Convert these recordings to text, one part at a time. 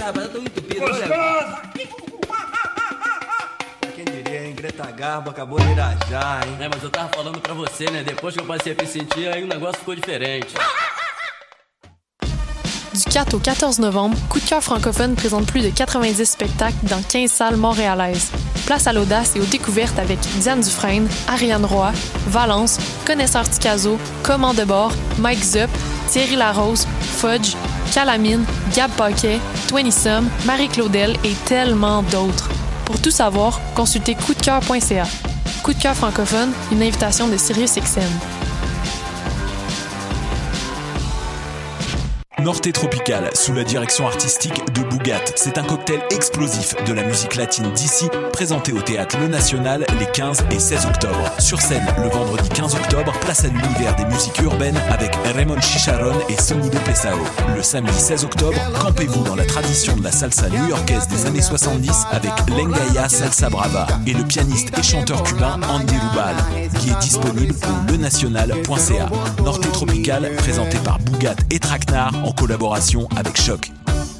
rapaz, eu tô entupido. Gostosa! Quem diria, hein? Greta Garbo acabou de irajar, hein? É, mas eu tava falando pra você, né? Depois que eu passei a me sentir, aí o negócio ficou diferente. Du 4 au 14 novembre, Coup de cœur francophone présente plus de 90 spectacles dans 15 salles montréalaises. Place à l'audace et aux découvertes avec Diane Dufresne, Ariane Roy, Valence, Connaisseur Ticazo, Command de bord, Mike Zup, Thierry Larose, Fudge, Calamine, Gab Paquet, Twenty Sum, Marie-Claudel et tellement d'autres. Pour tout savoir, consultez coupdecoeur.ca. Coup de cœur francophone, une invitation de SiriusXM. Norte Tropical, sous la direction artistique de Bougat. C'est un cocktail explosif de la musique latine d'ici, présenté au théâtre Le National les 15 et 16 octobre. Sur scène, le vendredi 15 octobre, place à l'univers des musiques urbaines avec Raymond Chicharon et Sonido Pesao. Le samedi 16 octobre, campez-vous dans la tradition de la salsa new-yorkaise des années 70 avec Lengaya Salsa Brava et le pianiste et chanteur cubain Andy Rubal, qui est disponible au lenational.ca. Norte Tropical, présenté par Bougat et Traquenard collaboration avec Choc.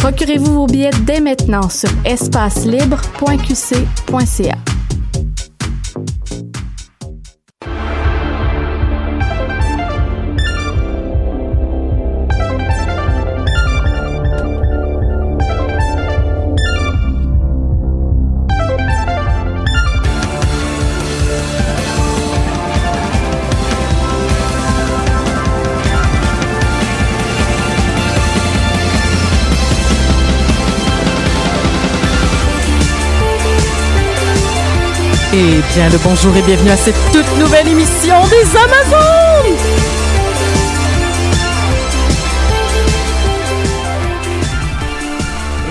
Procurez-vous vos billets dès maintenant sur espacelibre.qc.ca. Et bien le bonjour et bienvenue à cette toute nouvelle émission des Amazones!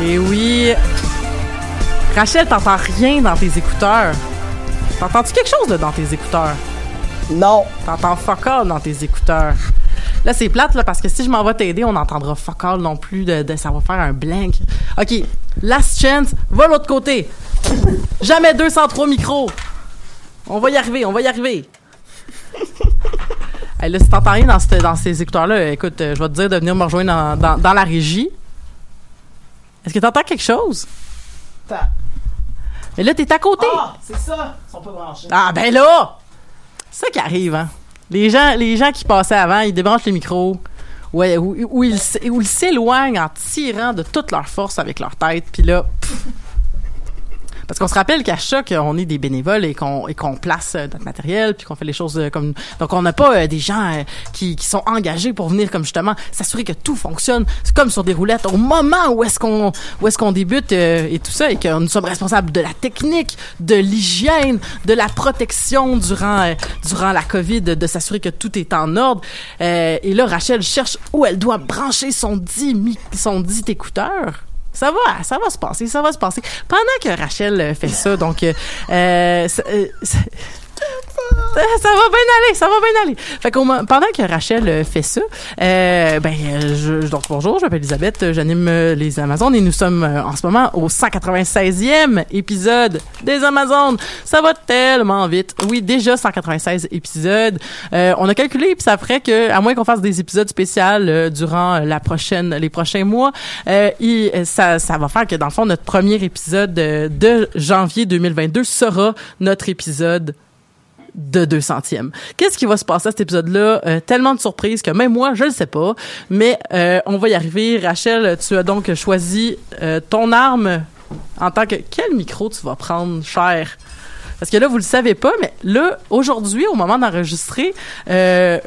Et oui, Rachel, t'entends rien dans tes écouteurs. T'entends-tu quelque chose là, dans tes écouteurs? Non. T'entends fuck all dans tes écouteurs. Là, c'est plate, là, parce que si je m'en vais t'aider, on n'entendra fuck all non plus. De, de- ça va faire un blank. OK, last chance, va de l'autre côté. Jamais 203 micros. On va y arriver, on va y arriver. Hey, là, si t'entends rien dans, cette- dans ces écouteurs-là, écoute, euh, je vais te dire de venir me rejoindre dans, dans- dans la régie. Est-ce que t'entends quelque chose? Ta- Mais là, t'es à côté. Ah, c'est ça. Ils sont pas branchés. Ah ben là! C'est ça qui arrive, hein. Les gens, les gens qui passaient avant, ils débranchent les micros. Ouais, ou, ou ils, s- ou ils s'éloignent en tirant de toute leur force avec leur tête, puis là... pff. Parce qu'on se rappelle qu'à Choc, on est des bénévoles et qu'on et qu'on place euh, notre matériel, puis qu'on fait les choses euh, comme... Donc, on n'a pas euh, des gens qui, qui sont engagés pour venir comme justement s'assurer que tout fonctionne comme sur des roulettes au moment où est-ce qu'on où est-ce qu'on débute et tout ça, et que nous sommes responsables de la technique, de l'hygiène, de la protection durant durant la COVID, de, s'assurer que tout est en ordre. Et là, Rachel cherche où elle doit brancher son dit son dit écouteur. Ça va, ça va se passer, ça va se passer. Pendant que Rachel euh, fait ça, donc euh, euh, euh, ça va bien aller, ça va bien aller. Fait mo- pendant que Rachel euh, fait ça, euh, ben je, donc bonjour, je m'appelle Elisabeth, j'anime euh, les Amazones et nous sommes euh, en ce moment au 196e épisode des Amazones. Ça va tellement vite. Oui, déjà 196 épisodes. Euh, on a calculé puis ça ferait que à moins qu'on fasse des épisodes spéciaux durant la prochaine les prochains mois, euh, ça ça va faire que dans le fond notre premier épisode de janvier 2022 sera notre épisode de 200e. Qu'est-ce qui va se passer à cet épisode-là? Euh, tellement de surprises que même moi, je le sais pas. Mais euh, on va y arriver. Rachel, tu as donc choisi euh, ton arme en tant que quel micro tu vas prendre, cher? Parce que là, vous le savez pas, mais là, aujourd'hui, au moment d'enregistrer, euh,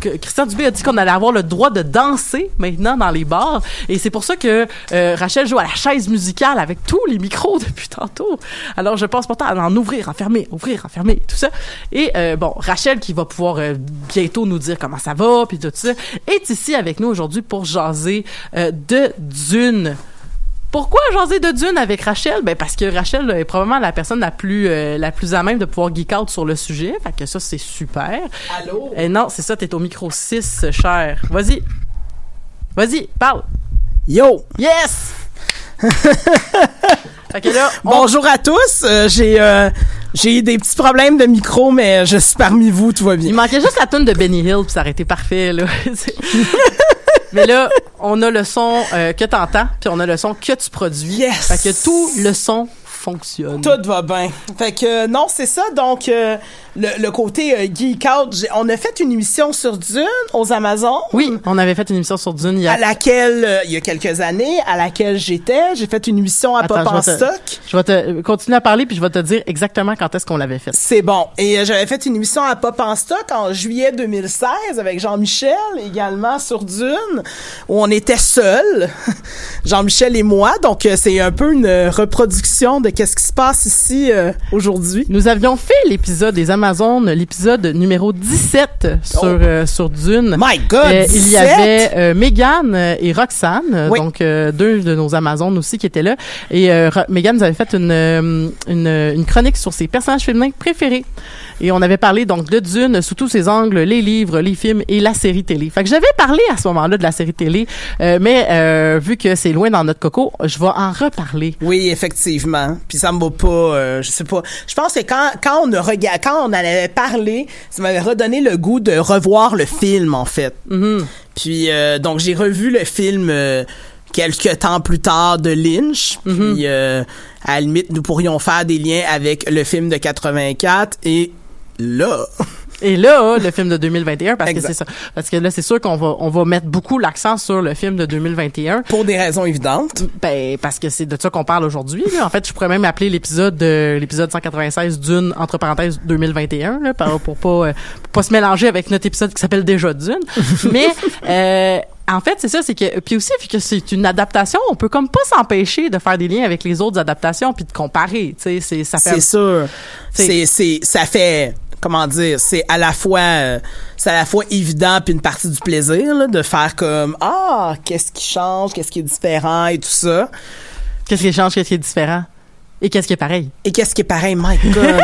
Christian Dubé a dit qu'on allait avoir le droit de danser maintenant dans les bars. Et c'est pour ça que euh, Rachel joue à la chaise musicale avec tous les micros depuis tantôt. Alors, je pense pourtant à en ouvrir, en fermer, ouvrir, en fermer, tout ça. Et euh, bon, Rachel, qui va pouvoir euh, bientôt nous dire comment ça va, puis tout ça, est ici avec nous aujourd'hui pour jaser euh, de Dune. Pourquoi jaser de Dune avec Rachel? Ben parce que Rachel est probablement la personne la plus euh, la plus à même de pouvoir geek out sur le sujet. Fait que ça, c'est super. Allô? Eh non, c'est ça, t'es au micro 6, cher. Vas-y. Vas-y, parle. Yo! Yes! fait que là, on- Bonjour à tous. Euh, j'ai euh, j'ai eu des petits problèmes de micro, mais je suis parmi vous, tout va il bien. manquait juste la tune de Benny Hill, puis ça aurait été parfait, là. Mais là, on a le son euh, que t'entends, puis on a le son que tu produis. Yes! Fait que tout le son fonctionne. Tout va bien. Fait que euh, non, c'est ça. Donc euh, le, le côté euh, geek out, on a fait une émission sur Dune aux Amazones. Oui, on avait fait une émission sur Dune il y a À laquelle, euh, il y a quelques années, à laquelle j'étais, j'ai fait une émission à Attends, Pop en je te- stock. Je vais te continuer à parler puis je vais te dire exactement quand est-ce qu'on l'avait fait. C'est bon. Et euh, j'avais fait une émission à Pop en stock en juillet 2016 avec Jean-Michel également sur Dune où on était seuls, Jean-Michel et moi. Donc euh, c'est un peu une euh, reproduction de qu'est-ce qui se passe ici euh, aujourd'hui. Nous avions fait l'épisode des Amazones, l'épisode numéro 17 sur Oh. euh, sur Dune. My God, Euh, il y 17? avait euh, Megan et Roxane, Oui. donc deux de nos Amazones aussi qui étaient là. Et Megan nous avait fait une, une, une chronique sur ses personnages féminins préférés. Et on avait parlé donc de Dune sous tous ses angles, les livres, les films et la série télé. Fait que j'avais parlé à ce moment-là de la série télé, euh, mais euh, vu que c'est loin dans notre coco, je vais en reparler. Oui, effectivement. Puis ça me va pas, euh, je sais pas. Je pense que quand quand on a quand on en avait parlé, ça m'avait redonné le goût de revoir le film en fait. Puis euh, donc j'ai revu le film quelques temps plus tard de Lynch. Puis euh, à la limite nous pourrions faire des liens avec le film de 84 et là. Et là, le film de 2021, parce Exact. que c'est ça. Parce que là, c'est sûr qu'on va, on va mettre beaucoup l'accent sur le film de 2021. Pour des raisons évidentes. Ben, parce que c'est de ça qu'on parle aujourd'hui. là. En fait, je pourrais même appeler l'épisode de l'épisode 196 d'une entre parenthèses 2021, là, par- pour pas euh, pour pas se mélanger avec notre épisode qui s'appelle déjà Dune. Mais euh, en fait, c'est ça, c'est que puis aussi vu que c'est une adaptation, on peut comme pas s'empêcher de faire des liens avec les autres adaptations puis de comparer. Tu sais, c'est ça fait. C'est sûr. C'est- C'est c'est ça fait comment dire, c'est à la fois euh, c'est à la fois évident puis une partie du plaisir là, de faire comme ah, qu'est-ce qui change, qu'est-ce qui est différent et tout ça. Qu'est-ce qui change, qu'est-ce qui est différent? Et qu'est-ce qui est pareil? Et qu'est-ce qui est pareil, my god,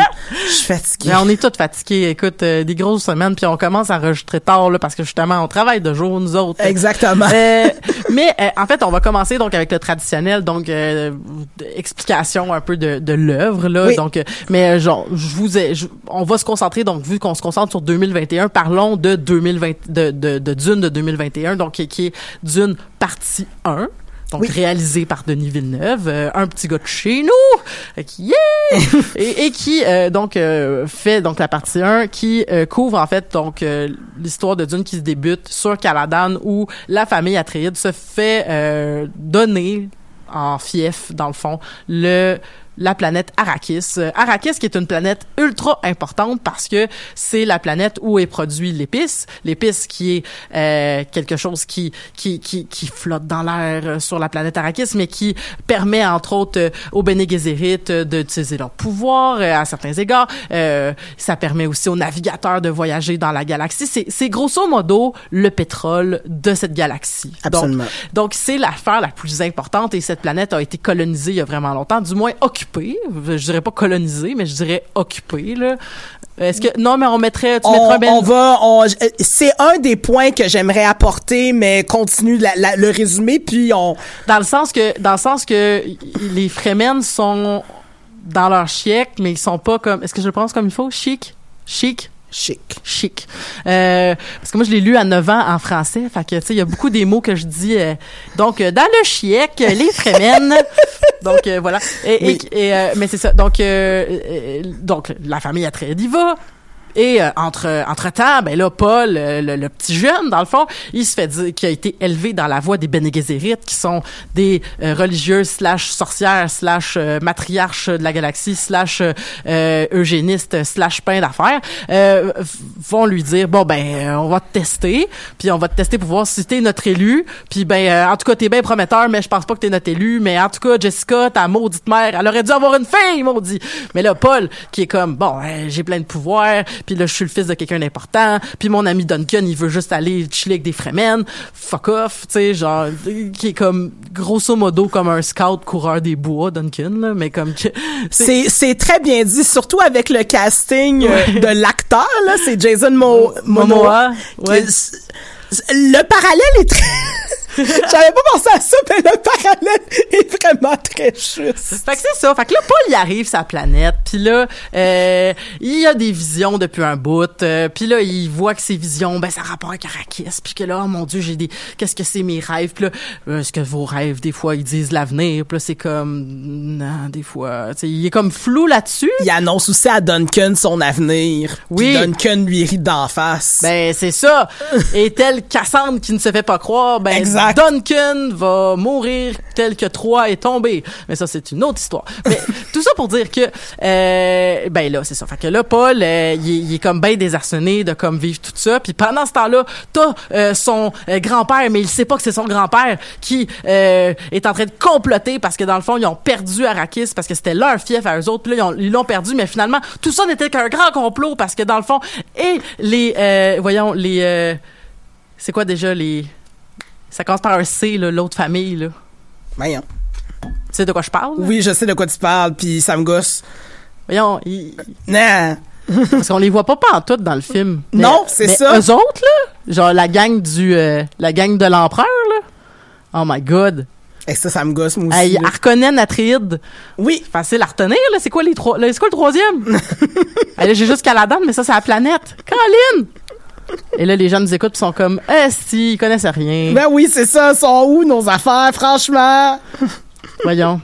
je suis fatiguée. Mais on est tous fatigués. Écoute, euh, des grosses semaines, puis on commence à enregistrer tard là, parce que justement, on travaille de jour nous autres. Exactement. Euh, mais euh, en fait, on va commencer donc avec le traditionnel, donc explication un peu de, de l'œuvre là. Oui. Donc, mais genre, je vous ai, je- on va se concentrer donc vu qu'on se concentre sur 2021, parlons de 2020, de, de, de Dune de 2021, donc qui, qui est Dune partie 1. Donc Oui. réalisé par Denis Villeneuve, euh, un petit gars de chez nous, euh, qui yeah! et, et qui euh, donc euh, fait donc la partie 1 qui euh, couvre en fait donc euh, l'histoire de Dune qui se débute sur Caladan où la famille Atreides se fait euh, donner en fief dans le fond le la planète Arrakis. Euh, Arrakis qui est une planète ultra importante parce que c'est la planète où est produit l'épice. L'épice qui est euh, quelque chose qui, qui, qui, qui flotte dans l'air euh, sur la planète Arrakis, mais qui permet entre autres euh, aux Bene Gesserit d'utiliser leur pouvoir à certains égards. Euh, ça permet aussi aux navigateurs de voyager dans la galaxie. C'est, c'est grosso modo le pétrole de cette galaxie. Donc, Absolument. donc, c'est l'affaire la plus importante et cette planète a été colonisée il y a vraiment longtemps, du moins occupée. Je dirais pas colonisée, mais je dirais occupée, là. Est-ce que, non, mais on mettrait, tu mettrais on, un ben- on va, on- c'est un des points que j'aimerais apporter, mais continue la- la- le résumé, puis on, dans le sens que, dans le sens que les Fremen sont dans leur chic, mais ils sont pas comme, est-ce que je le prononce comme il faut? Chic? Chic? Chic. chic. Euh, parce que moi, je l'ai lu à 9 ans en français. Fait que, tu sais, il y a beaucoup des mots que je dis. euh, donc, euh, dans le chiec, les Fremen. donc, euh, voilà. Et, et- Oui. et, euh, mais c'est ça. Donc, donc, la famille Atreides y va. Et euh, entre entre temps, ben là, Paul, euh, le, le petit jeune, dans le fond, il se fait dire qu'il a été élevé dans la voie des Bene qui sont des euh, religieuses slash sorcières slash euh, matriarches de la galaxie slash euh, eugénistes slash pain d'affaires, euh, vont lui dire bon ben euh, on va te tester, puis on va te tester pour voir si t'es notre élu, puis ben euh, en tout cas t'es bien prometteur, mais je pense pas que t'es notre élu, mais en tout cas Jessica, ta maudite mère, elle aurait dû avoir une fille, maudit. Mais là Paul qui est comme bon euh, j'ai plein de pouvoirs, puis là je suis le fils de quelqu'un d'important, puis mon ami Duncan il veut juste aller chiller avec des fremen, fuck off, tu sais genre qui est comme grosso modo comme un scout coureur des bois Duncan là, mais comme C'est, c'est très bien dit, surtout avec le casting euh, Ouais. de l'acteur, là. C'est Jason Mo- Momoa. Momoa, ouais. Le parallèle est très... J'avais pas pensé à ça, mais le parallèle est vraiment très juste. Fait que c'est ça. Fait que là, Paul, il arrive sa planète. Puis là, euh, il a des visions depuis un bout. euh, puis là, il voit que ses visions, ben, ça a rapport avec Arrakis. Puis que là, oh mon Dieu, j'ai des... Qu'est-ce que c'est mes rêves? Puis là, euh, est-ce que vos rêves, des fois, ils disent l'avenir? Puis là, c'est comme... Non, des fois... Tu sais, il est comme flou là-dessus. Il annonce aussi à Duncan son avenir. Oui. Puis Duncan lui rit d'en face. Ben, c'est ça. Et tel Cassandre qui ne se fait pas croire, ben, Exact. Duncan va mourir tel que Troie est tombé. Mais ça, c'est une autre histoire. Mais tout ça pour dire que, euh, ben là, c'est ça. Fait que là, Paul, euh, il, est, il est comme bien désarçonné de comme vivre tout ça. Puis pendant ce temps-là, t'as euh, son euh, grand-père, mais il sait pas que c'est son grand-père qui est en train de comploter parce que dans le fond, ils ont perdu Arrakis parce que c'était leur fief à eux autres. Puis là, ils ont- ils l'ont perdu, mais finalement, tout ça n'était qu'un grand complot parce que dans le fond, et les, euh, voyons, les, euh, c'est quoi déjà les, ça commence par un C, l'autre famille, là. Voyons. Tu sais de quoi je parle? là? Oui, je sais de quoi tu parles, puis ça me gosse. Voyons, ils- Non. parce qu'on les voit pas pantoute dans le film. Mais- Non, c'est ça. Eux autres, là, genre la gang du, euh, la gang de l'empereur, là. Oh my god. Et ça, ça me gosse, moi aussi. Hey, là. Harkonnen, Atreides. Oui. Facile à retenir, là. C'est quoi les trois, c'est quoi le troisième? Hey, j'ai juste Caladan, mais ça, c'est la planète. Caroline! Et là, les gens nous écoutent pis sont comme, eh, si, ils connaissent rien. Ben oui, c'est ça. Sont où nos affaires, franchement? Voyons.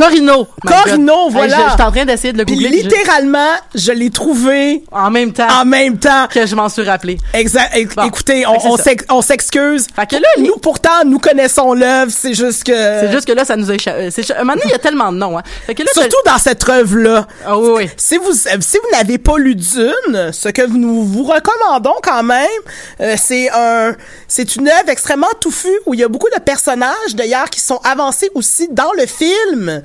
Corino. Corino, voilà. Hey, je- J'étais en train d'essayer de le Puis googler. je- littéralement, je l'ai trouvé En même temps en même temps. que je m'en suis rappelé. Exact. Bon. Écoutez, on, s'excuse. Fait que là, les- nous, pourtant, nous connaissons l'œuvre. C'est juste que. C'est juste que là, ça nous a échappé. C'est- À un moment donné, il y a tellement de noms, hein. Fait que là, Surtout dans cette œuvre-là. Ah oui, oui. Si vous, si vous n'avez pas lu Dune, ce que nous vous recommandons quand même, euh, c'est un, c'est une œuvre extrêmement touffue où il y a beaucoup de personnages d'ailleurs qui sont avancés aussi dans le film.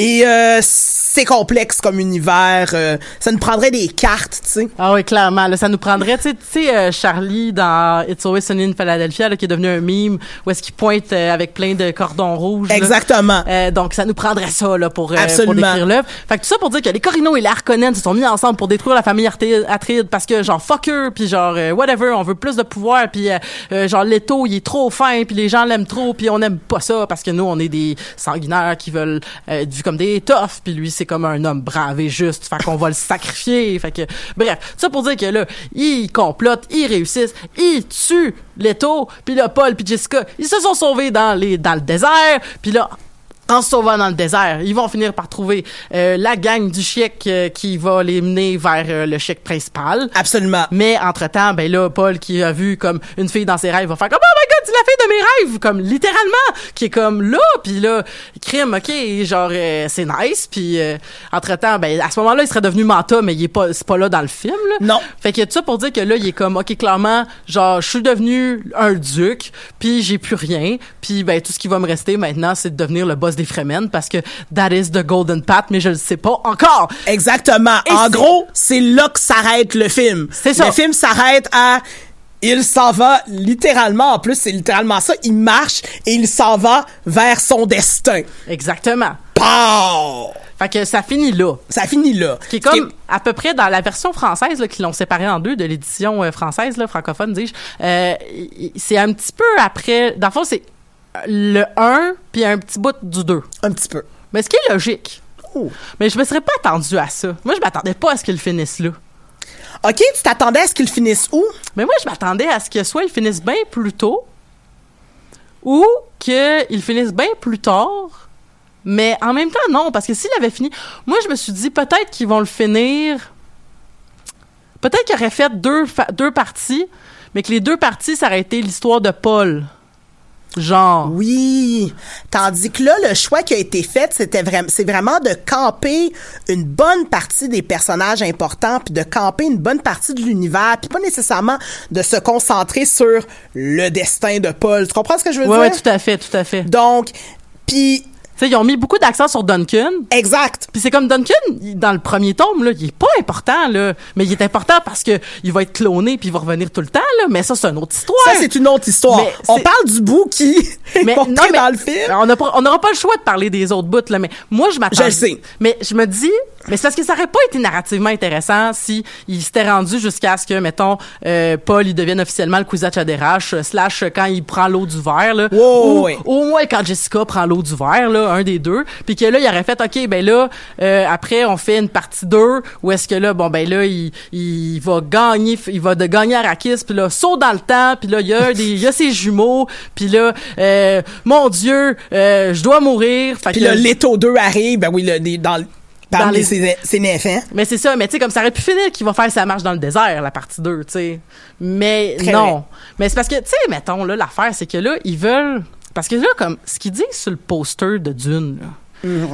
Et euh, c'est complexe comme univers. euh, ça nous prendrait des cartes, tu sais. Ah oui, clairement. Là, ça nous prendrait, tu sais- euh, Charlie dans It's Always Sunny in Philadelphia, là, qui est devenu un meme, où est-ce qu'il pointe euh, avec plein de cordons rouges. Exactement. Euh, donc, ça nous prendrait ça là, pour, euh, pour décrire l'œuvre. Fait que tout ça pour dire que les Corino et les Harkonnen se sont mis ensemble pour détruire la famille Atreides parce que, genre, fuck eux, puis genre, euh, whatever, on veut plus de pouvoir, puis genre, Leto, il est trop fin, puis les gens l'aiment trop, puis on aime pas ça parce que nous, on est des sanguinaires qui veulent euh, vus comme des toughs, puis lui, c'est comme un homme brave et juste, fait qu'on va le sacrifier. Fait que, bref, ça pour dire que là, ils complotent, ils réussissent, ils tuent Leto, puis là, Paul puis Jessica, ils se sont sauvés dans les dans le désert, puis là, en se sauvant dans le désert, ils vont finir par trouver euh, la gang du chèque euh, qui va les mener vers euh, le chèque principal. Absolument. Mais entre-temps, ben là, Paul qui a vu comme une fille dans ses rêves va faire comme « Oh my c'est la fille de mes rêves! » Comme littéralement, qui est comme là, puis là, crime, OK, genre, euh, c'est nice. Puis euh, entre-temps, ben à ce moment-là, il serait devenu Manta, mais il est pas, c'est pas là dans le film. Là. Non. Fait que tout ça pour dire que là, il est comme, OK, clairement, genre, je suis devenu un duc, puis j'ai plus rien, puis ben tout ce qui va me rester maintenant, c'est de devenir le boss des Fremen, parce que that is the golden path, mais je le sais pas encore. Exactement. Et en gros, c'est là que s'arrête le film. C'est ça. Le film s'arrête à il s'en va littéralement, en plus, c'est littéralement ça. Il marche et il s'en va vers son destin. Exactement. Pow! Fait que ça finit là. Ça finit là. Qui est comme à peu près dans la version française là, qui l'ont séparé en deux de l'édition euh, française là, francophone dis-je. euh, c'est un petit peu après. Dans le fond, c'est le 1 puis un petit bout du 2. Un petit peu. Mais ce qui est logique. Oh. Mais je me serais pas attendu à ça. Moi, je m'attendais pas à ce qu'il finisse là. OK, tu t'attendais à ce qu'il finisse où? Mais moi, je m'attendais à ce que soit il finisse bien plus tôt ou qu'il finisse bien plus tard. Mais en même temps, non, parce que s'il avait fini, moi, je me suis dit peut-être qu'ils vont le finir peut-être qu'il aurait fait deux, deux parties, mais que les deux parties, ça aurait été l'histoire de Paul. Genre. Oui. Tandis que là, le choix qui a été fait, c'était vraiment, c'est vraiment de camper une bonne partie des personnages importants, puis de camper une bonne partie de l'univers, puis pas nécessairement de se concentrer sur le destin de Paul. Tu comprends ce que je veux Ouais, dire? ouais, tout à fait, tout à fait. Donc, puis sais, ils ont mis beaucoup d'accent sur Duncan. exact. Puis c'est comme Duncan, il- dans le premier tome, là, il est pas important, là. Mais il est important parce que il va être cloné puis il va revenir tout le temps, là. Mais ça, c'est une autre histoire. Ça, c'est une autre histoire. Mais On parle du bout qui est mais montré non, mais dans le film. On n'aura pas le choix de parler des autres bouts, là. Mais moi, je m'attends. Je le sais. Mais je me dis, mais c'est parce que ça aurait pas été narrativement intéressant si il s'était rendu jusqu'à ce que, mettons, euh, Paul, il devienne officiellement le Kwisatz Haderach, euh, slash euh, quand il prend l'eau du verre, là. Wow, ou, ouais. au moins quand Jessica prend l'eau du verre, là, un des deux. Puis que là, il aurait fait, OK, ben là, euh, après, on fait une partie 2 où est-ce que là, bon, ben là, il, il va gagner, il va de gagner Arrakis, puis là, saut dans le temps, puis là, il y a des, il y a ses jumeaux, puis là, euh, mon Dieu, euh, je dois mourir. Fait Puis que- là, Leto 2 arrive, ben oui, le- Dans parmi les- ses, ses enfants. Mais c'est ça, mais tu sais, comme ça aurait pu finir qu'il va faire sa marche dans le désert, la partie 2, tu sais. Mais Très non. vrai. Mais c'est parce que, tu sais, mettons, là, l'affaire, c'est que là, ils veulent. Parce que là, comme, ce qu'ils disent sur le poster de Dune, là,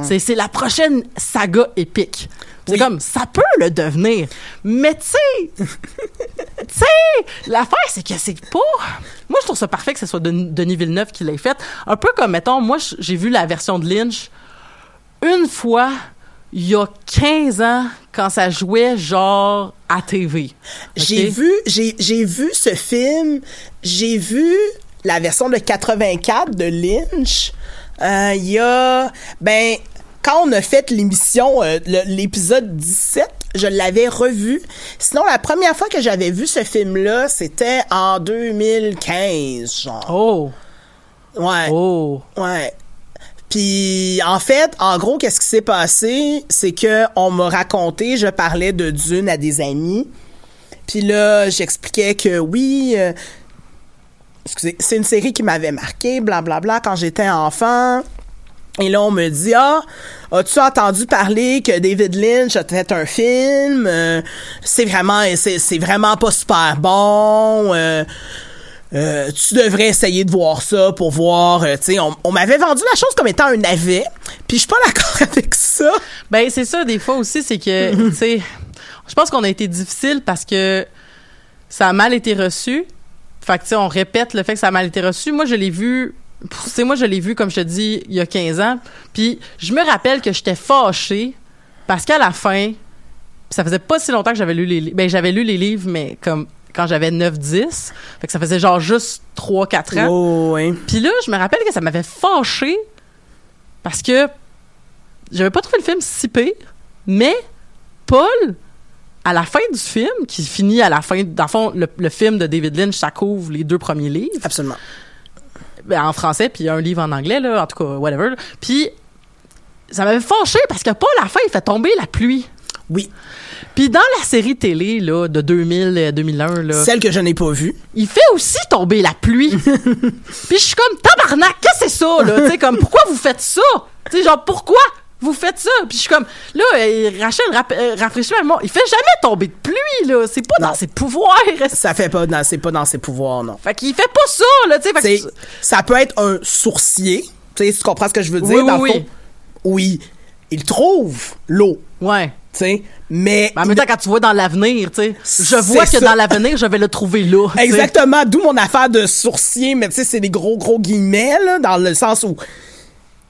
c'est, c'est la prochaine saga épique. C'est Oui. comme, ça peut le devenir. Mais tu sais, tu sais, l'affaire, c'est que c'est pas. Moi, je trouve ça parfait que ce soit Den- Denis Villeneuve qui l'ait fait. Un peu comme, mettons, moi, j'ai vu la version de Lynch une fois, il y a 15 ans, quand ça jouait genre à TV. J'ai vu, j'ai, j'ai vu ce film, j'ai vu la version de 84 de Lynch. Euh, Il y a, ben, quand on a fait l'émission, euh, l'épisode 17, je l'avais revu. Sinon, la première fois que j'avais vu ce film-là, c'était en 2015, genre. Oh, Ouais. oh. Ouais. Puis en fait, en gros, qu'est-ce qui s'est passé, c'est que on m'a raconté, je parlais de Dune à des amis. Puis là, j'expliquais que oui, euh, excusez, c'est une série qui m'avait marqué, blablabla, quand j'étais enfant. Et là, on me dit, ah, as-tu entendu parler que David Lynch a fait un film? Euh, c'est vraiment, c'est vraiment pas super bon. Euh, euh, tu devrais essayer de voir ça pour voir, euh, tu sais, on, on m'avait vendu la chose comme étant un navet, puis je suis pas d'accord avec ça. Ben, c'est ça, des fois aussi, c'est que, tu sais, je pense qu'on a été difficile parce que ça a mal été reçu. Fait que, tu sais, on répète le fait que ça a mal été reçu. Moi, je l'ai vu, tu sais, moi, je l'ai vu, comme je te dis, il y a 15 ans. Puis, je me rappelle que j'étais fâchée parce qu'à la fin, ça faisait pas si longtemps que j'avais lu les livres. Ben, j'avais lu les livres, mais comme quand j'avais 9-10. Fait que ça faisait genre juste 3-4 ans. Oh, ouais. Puis là, je me rappelle que ça m'avait fâché parce que j'avais pas trouvé le film si pire, mais Paul, à la fin du film, qui finit à la fin, dans le fond, le, le film de David Lynch, ça couvre les deux premiers livres, Absolument. ben, en français, puis un livre en anglais, là, en tout cas, whatever. Puis ça m'avait fâché parce que Paul, à la fin, il fait tomber la pluie. Oui. Puis dans la série télé là, de 2000, euh, 2001, là, Celle que je n'ai pas vue. il fait aussi tomber la pluie. Puis je suis comme tabarnak, qu'est-ce que c'est ça là, tu sais comme pourquoi vous faites ça? Sais genre pourquoi vous faites ça? Puis je suis comme là euh, Rachel euh, rafraîchis moi, il fait jamais tomber de pluie là, c'est pas Non. dans ses pouvoirs. Ça fait pas dans, c'est pas dans ses pouvoirs, non. Fait qu'il fait pas ça là, tu sais ça peut être un sourcier. Tu sais, tu comprends ce que je veux dire? Oui, dans oui, le oui. fond? Oui. Il trouve l'eau, Ouais. Mais. Mais en même temps, quand tu vois dans l'avenir, tu sais, je vois que ça. dans l'avenir, je vais le trouver là. Exactement, d'où mon affaire de sourcier, mais tu sais, c'est des gros, gros guillemets, là, dans le sens où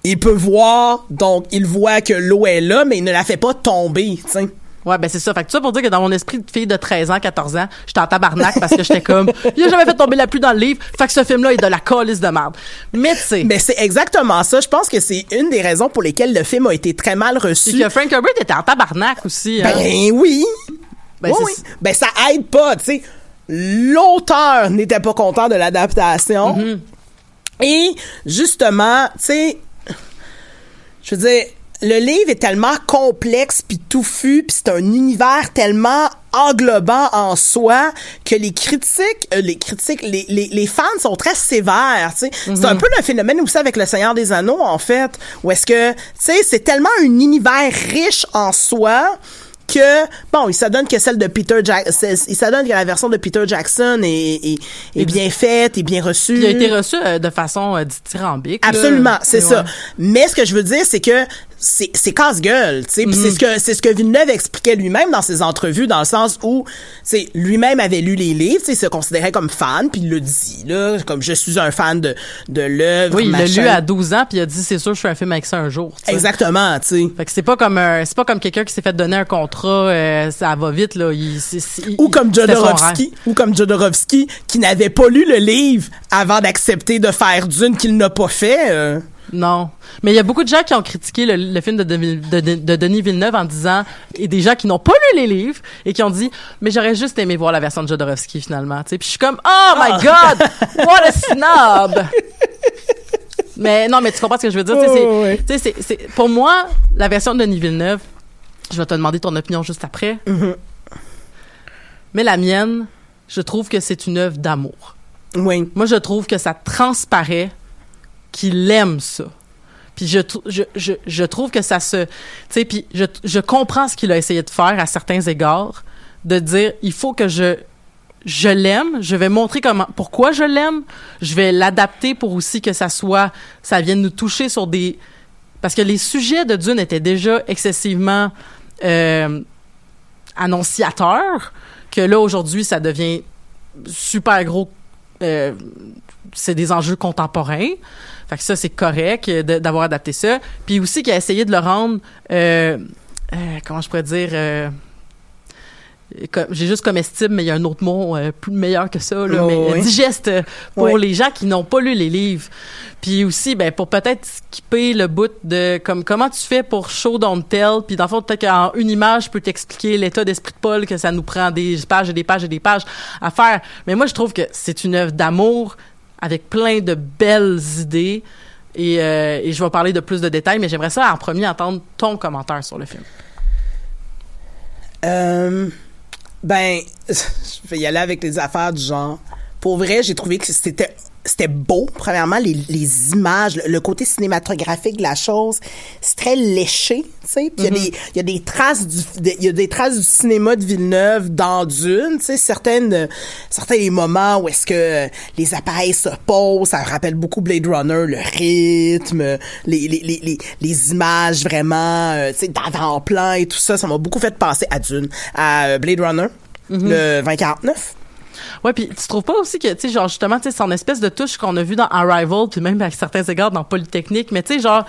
il peut voir, donc il voit que l'eau est là, mais il ne la fait pas tomber, tu sais. Ouais, ben c'est ça. Fait que ça pour dire que dans mon esprit de fille de 13 ans, 14 ans, j'étais en tabarnak parce que j'étais comme, il a jamais fait tomber la pluie dans le livre. Fait que ce film-là est de la calice de merde. Mais tu sais. Mais c'est exactement ça. Je pense que c'est une des raisons pour lesquelles le film a été très mal reçu. Puis que Frank Herbert était en tabarnak aussi. hein. Ben oui. Ben, Oui, oui. Ben ça aide pas, tu sais. L'auteur n'était pas content de l'adaptation. Mm-hmm. Et justement, tu sais, je veux dire, le livre est tellement complexe puis touffu, puis c'est un univers tellement englobant en soi que les critiques, euh, les critiques, les, les, les fans sont très sévères, tu sais. C'est un peu le phénomène aussi avec le Seigneur des Anneaux, en fait, où est-ce que, tu sais, c'est tellement un univers riche en soi que bon, il s'adonne que celle de Peter Jack, c'est- il s'adonne que la version de Peter Jackson est, est, est bien faite, est bien reçue. Il a été reçu euh, de façon euh, dithyrambique. Absolument, c'est ça. ouais. Mais ce que je veux dire, c'est que c'est c'est casse-gueule, tu sais. C'est Mhm. ce que c'est ce que Villeneuve expliquait lui-même dans ses entrevues, dans le sens où, c'est lui-même avait lu les livres, tu sais, il se considérait comme fan, puis il le dit là, comme je suis un fan de de l'œuvre. Oui, il l'a lu à 12 ans, puis il a dit c'est sûr, je fais un film avec ça un jour. tu sais. Exactement, tu sais. Fait que c'est pas comme c'est pas comme quelqu'un qui s'est fait donner un contrat, euh, ça va vite là. Il, c'est- c'est- Ou il- comme Jodorowsky, ou comme Jodorowsky, qui n'avait pas lu le livre avant d'accepter de faire Dune qu'il n'a pas fait. euh. Non. Mais il y a beaucoup de gens qui ont critiqué le, le film de, Denis- de- de- de Denis Villeneuve en disant, et des gens qui n'ont pas lu les livres, et qui ont dit, mais j'aurais juste aimé voir la version de Jodorowsky finalement. Puis je suis comme, oh my god, what a snob! mais non, mais tu comprends ce que je veux dire. Ouais, c'est- pour moi, la version de Denis Villeneuve, je vais te demander ton opinion juste après. Mm-hmm. Mais la mienne, je trouve que c'est une œuvre d'amour. Oui. Moi, je trouve que ça transparaît qu'il aime ça. Puis je, je, je, je trouve que ça se... Tu sais, puis je, je comprends ce qu'il a essayé de faire à certains égards, de dire, il faut que je... Je l'aime, je vais montrer comment, pourquoi je l'aime, je vais l'adapter pour aussi que ça soit, ça vienne nous toucher sur des, parce que les sujets de Dune étaient déjà excessivement euh, annonciateurs, que là aujourd'hui ça devient super gros euh, c'est des enjeux contemporains. Fait que ça, c'est correct d'avoir adapté ça. Puis aussi qu'il a essayé de le rendre, euh, euh, comment je pourrais dire, euh, j'ai juste comestible, mais il y a un autre mot euh, plus meilleur que ça, là, Oh, mais oui. digeste pour les gens qui n'ont pas lu les livres. Puis aussi, ben, pour peut-être skipper le bout de comme comment tu fais pour show don't tell, puis dans le fond, peut-être qu'en une image, je peux t'expliquer l'état d'esprit de Paul, que ça nous prend des pages et des pages et des pages à faire. Mais moi, je trouve que c'est une œuvre d'amour avec plein de belles idées. Et, euh, et je vais parler de plus de détails, mais j'aimerais ça en premier entendre ton commentaire sur le film. Euh, ben, je vais y aller avec les affaires du genre. Pour vrai, j'ai trouvé que c'était c'était beau. Premièrement, les, les images, le, côté cinématographique de la chose, c'est très léché, tu sais. Puis il y a des il y a des traces du il y a des traces du cinéma de Villeneuve dans Dune, tu sais, certaines euh, certains moments où est-ce que euh, les appareils se posent, ça rappelle beaucoup Blade Runner, le rythme, les les les les, images vraiment, euh, tu sais, d'avant-plan et tout ça, ça m'a beaucoup fait penser à Dune, à Blade Runner, le 2049. Ouais, puis tu trouves pas aussi que, tu sais, genre, justement, tu sais, son espèce de touche qu'on a vu dans Arrival, puis même à certains égards dans Polytechnique, mais tu sais, genre,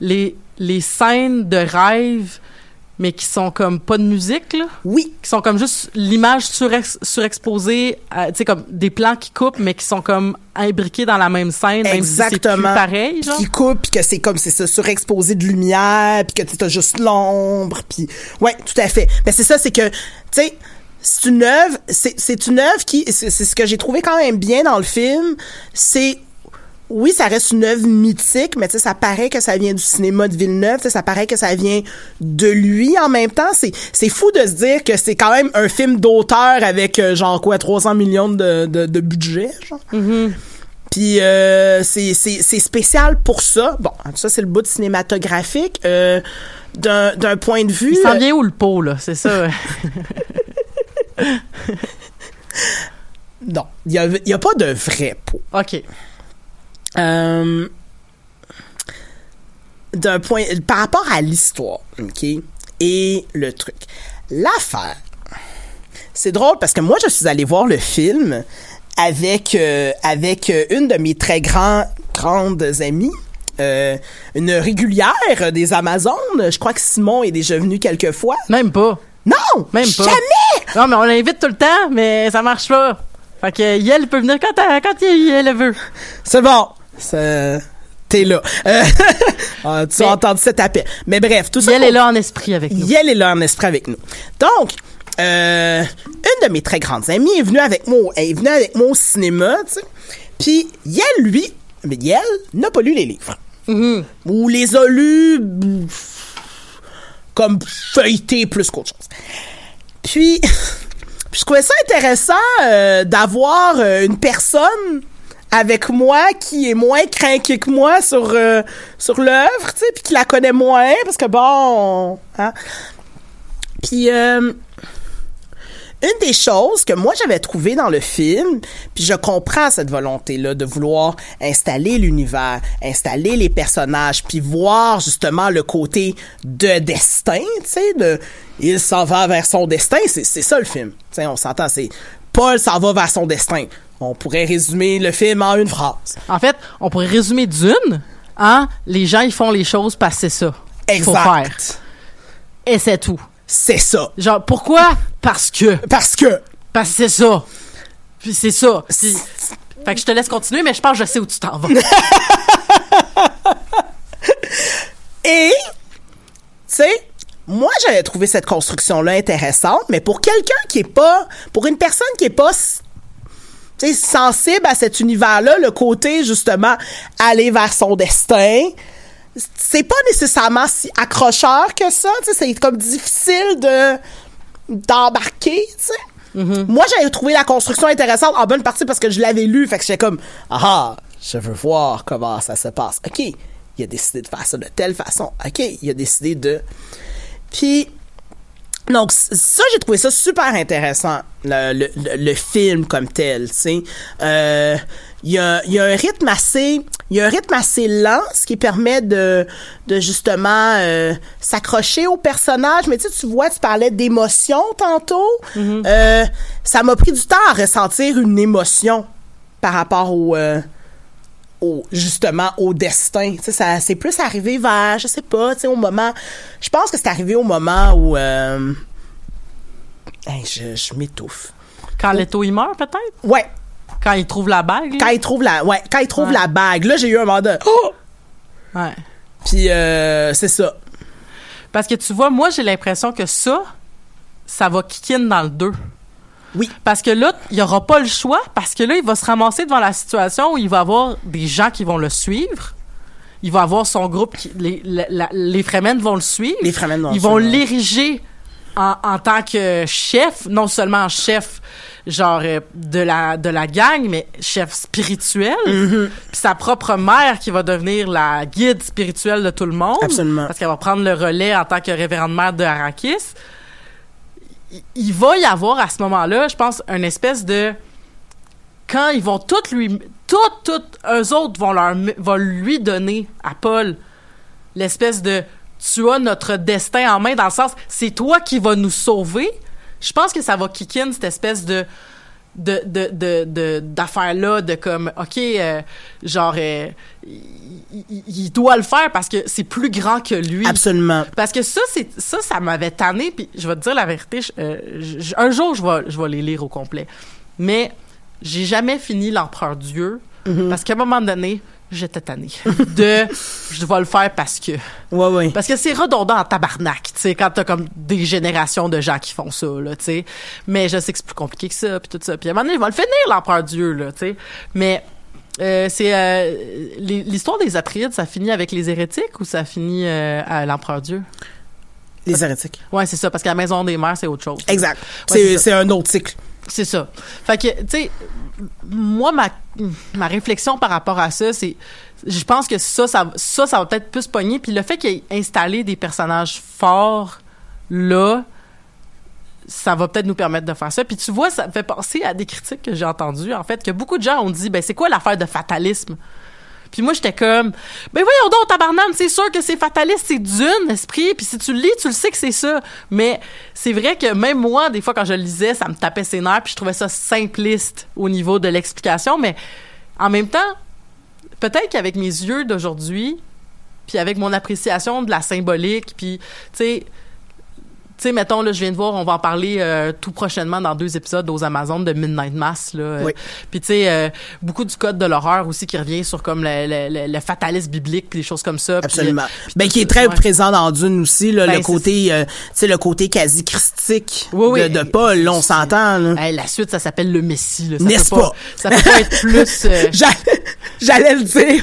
les, les scènes de rêve, mais qui sont comme pas de musique, là, Oui, qui sont comme juste l'image surex- surexposée, euh, tu sais, comme des plans qui coupent, mais qui sont comme imbriqués dans la même scène, même si c'est plus Exactement. pareil, genre. qui coupe puis que c'est comme c'est ça surexposé de lumière puis que tu as juste l'ombre puis ouais tout à fait mais c'est ça c'est que tu sais c'est une œuvre c'est une œuvre qui c'est ce que j'ai trouvé quand même bien dans le film c'est oui, ça reste une œuvre mythique, mais ça paraît que ça vient du cinéma de Villeneuve, ça paraît que ça vient de lui en même temps. C'est, c'est fou de se dire que c'est quand même un film d'auteur avec, euh, genre, quoi, 300 millions de, de, de budget, genre. Puis euh, c'est, c'est, spécial pour ça. Bon, ça, c'est le bout cinématographique. Euh, d'un, d'un point de vue... Il s'en vient où le pot, là? C'est ça. non, il y a, y a pas de vrai pot. OK. Euh, d'un point par rapport à l'histoire, OK, et le truc. L'affaire. C'est drôle parce que moi je suis allé voir le film avec euh, avec euh, une de mes très grands grandes amies euh, une régulière des Amazones. Je crois que Simon est déjà venu quelques fois. Même pas. Non! Même pas. Jamais! Non, mais on l'invite tout le temps, mais ça marche pas. Fait que Yel peut venir quand, elle- quand elle elle veut. C'est bon. T'es là. Euh, ah, tu Mais- as entendu cet appel. Mais bref, tout ça. Yel est là en esprit avec nous. Yel est là en esprit avec nous. Donc, euh, une de mes très grandes amies est venue avec moi, elle est venue avec moi au cinéma, tu sais. Puis Yel, lui, mais Yel n'a pas lu les livres. Ou les a lus comme feuilletés plus qu'autre chose. Puis, je trouvais ça intéressant euh, d'avoir euh, une personne avec moi qui est moins craquée que moi sur euh, sur l'œuvre, tu sais, puis qui la connaît moins parce que bon, hein. Puis une des choses que moi j'avais trouvé dans le film, puis je comprends cette volonté-là de vouloir installer l'univers, installer les personnages, puis voir justement le côté de destin, tu sais, de il s'en va vers son destin, c'est ça le film. Tu sais, on s'entend, c'est Paul s'en va vers son destin. On pourrait résumer le film en une phrase. En fait, on pourrait résumer d'une, hein, les gens, ils font les choses parce que c'est ça. qu'il Faut faire. Exact. Et c'est tout. C'est ça. Genre, pourquoi? Parce que. Parce que Parce que c'est ça. Puis c'est ça. Puis- fait que je te laisse continuer, mais je pense que je sais où tu t'en vas. Et, tu sais, moi, j'avais trouvé cette construction-là intéressante, mais pour quelqu'un qui est pas, pour une personne qui est pas, sensible à cet univers-là, le côté, justement, aller vers son destin, c'est pas nécessairement si accrocheur que ça, tu sais, c'est comme difficile de, d'embarquer, tu sais. Moi, j'avais trouvé la construction intéressante en bonne partie parce que je l'avais lu, fait que j'étais comme, ah, je veux voir comment ça se passe. OK, il a décidé de faire ça de telle façon. OK, il a décidé de... Puis, donc, ça, j'ai trouvé ça super intéressant, le, le- le- le film comme tel, tu sais. Euh, Il y, a, il y a un rythme assez... Il y a un rythme assez lent, ce qui permet de, de justement euh, s'accrocher au personnage. Mais tu sais, tu vois, tu parlais d'émotion tantôt. Euh, ça m'a pris du temps à ressentir une émotion par rapport au... euh, au justement au destin. Tu sais, ça c'est plus arrivé vers, je sais pas, tu sais, au moment. Je pense que c'est arrivé au moment où. Euh, hey, je je m'étouffe. Quand Leto, il meurt, peut-être? Ouais, Quand il trouve la bague? là? quand il trouve la, ouais, quand il trouve Ouais. la bague, là j'ai eu un moment de. Oh! Ouais. Puis euh, c'est ça. Parce que tu vois, moi, j'ai l'impression que ça, ça va kick in dans le 2. Oui. Parce que là, il n'y aura pas le choix, parce que là, il va se ramasser devant la situation où il va avoir des gens qui vont le suivre. Il va avoir son groupe, qui, les, la- la- les Fremen vont le suivre. Les Fremen vont Ils le vont l'ériger en, en tant que chef, non seulement chef genre euh, de la de la gang mais chef spirituel Mm-hmm. puis sa propre mère qui va devenir la guide spirituelle de tout le monde Absolument. parce qu'elle va prendre le relais en tant que révérende mère de Arrakis il- il va y avoir à ce moment-là, je pense, une espèce de quand ils vont toutes lui toutes toutes eux autres vont leur vont lui donner à Paul l'espèce de tu as notre destin en main dans le sens c'est toi qui vas nous sauver. Je pense que ça va kick in cette espèce de de de de de- d'affaires là de comme OK euh, genre euh, il, doit le faire parce que c'est plus grand que lui. Absolument. Parce que ça, c'est ça, ça m'avait tanné. Puis je vais te dire la vérité, je- euh, je- un jour, je vais, je vais les lire au complet. Mais j'ai jamais fini l'Empereur Dieu parce qu'à un moment donné, j'étais tanné de je dois le faire parce que Ouais, ouais. parce que c'est redondant en tabarnak, tu sais, quand t'as comme des générations de gens qui font ça, là, tu sais. Mais je sais que c'est plus compliqué que ça, puis tout ça. Puis à un moment donné, je vais le finir, l'Empereur Dieu, là, tu sais. Mais euh, c'est euh, l'histoire des Atrides, ça finit avec les hérétiques ou ça finit euh, à l'Empereur Dieu? Les hérétiques. Ouais, c'est ça, parce que la Maison des Mères, c'est autre chose. Exact. Ouais, c'est un autre cycle. C'est ça. Fait que, tu sais, moi, ma, ma réflexion par rapport à ça, c'est. Je pense que ça, ça, ça, ça va peut-être plus pogner. Puis le fait qu'il ait installé des personnages forts là, ça va peut-être nous permettre de faire ça. Puis tu vois, ça me fait penser à des critiques que j'ai entendues, en fait, que beaucoup de gens ont dit, ben, c'est quoi l'affaire de fatalisme? Puis moi, j'étais comme, ben voyons donc, tabarnane, c'est sûr que c'est fataliste, c'est d'une, esprit, puis si tu le lis, tu le sais que c'est ça. Mais c'est vrai que même moi, des fois, quand je le lisais, ça me tapait ses nerfs, puis je trouvais ça simpliste au niveau de l'explication, mais en même temps, peut-être qu'avec mes yeux d'aujourd'hui, puis avec mon appréciation de la symbolique, puis, tu sais, tu sais, mettons, là, je viens de voir, on va en parler euh, tout prochainement dans deux épisodes aux Amazones de Midnight Mass, là. Euh, Oui. Puis, tu sais, euh, beaucoup du code de l'horreur aussi qui revient sur comme le, le, le, le fatalisme biblique, puis des choses comme ça. Absolument. puis ben, tout qui est très ouais. présent dans Dune aussi, là, Ben, le c'est côté, euh, tu sais, le côté quasi christique Oui, oui. de, de Paul, là, on s'entend. Hey, la suite, ça s'appelle le Messie. N'est-ce pas? Ça peut pas être plus... euh, J'allais- J'allais le dire.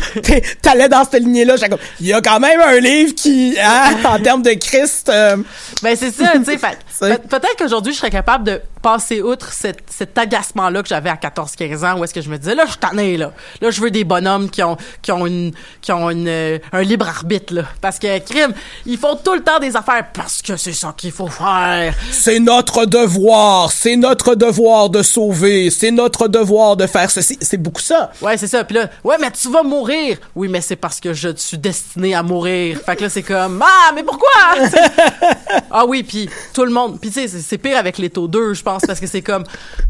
T'allais dans cette lignée-là. Il y a quand même un livre qui, hein, en termes de Christ, euh, Ben c'est ça. Ça, tu sais. Peut-être qu'aujourd'hui, je serais capable de passer outre cet, cet agacement-là que j'avais à 14-15 ans, où est-ce que je me disais, là, je suis tanné, là. Là, je veux des bonhommes qui ont, qui ont une, qui ont une, euh, un libre arbitre, là. Parce que, crime, ils font tout le temps des affaires parce que c'est ça qu'il faut faire. C'est notre devoir, c'est notre devoir de sauver, c'est notre devoir de faire ceci. C'est beaucoup ça. Ouais, c'est ça. Puis là, ouais, mais tu vas mourir. Oui, mais c'est parce que je suis destiné à mourir. Fait que là, c'est comme, ah, mais pourquoi? Ah oui, puis tout le monde. Puis tu sais, c'est- pire avec les taux 2, je pense, parce que c'est comme,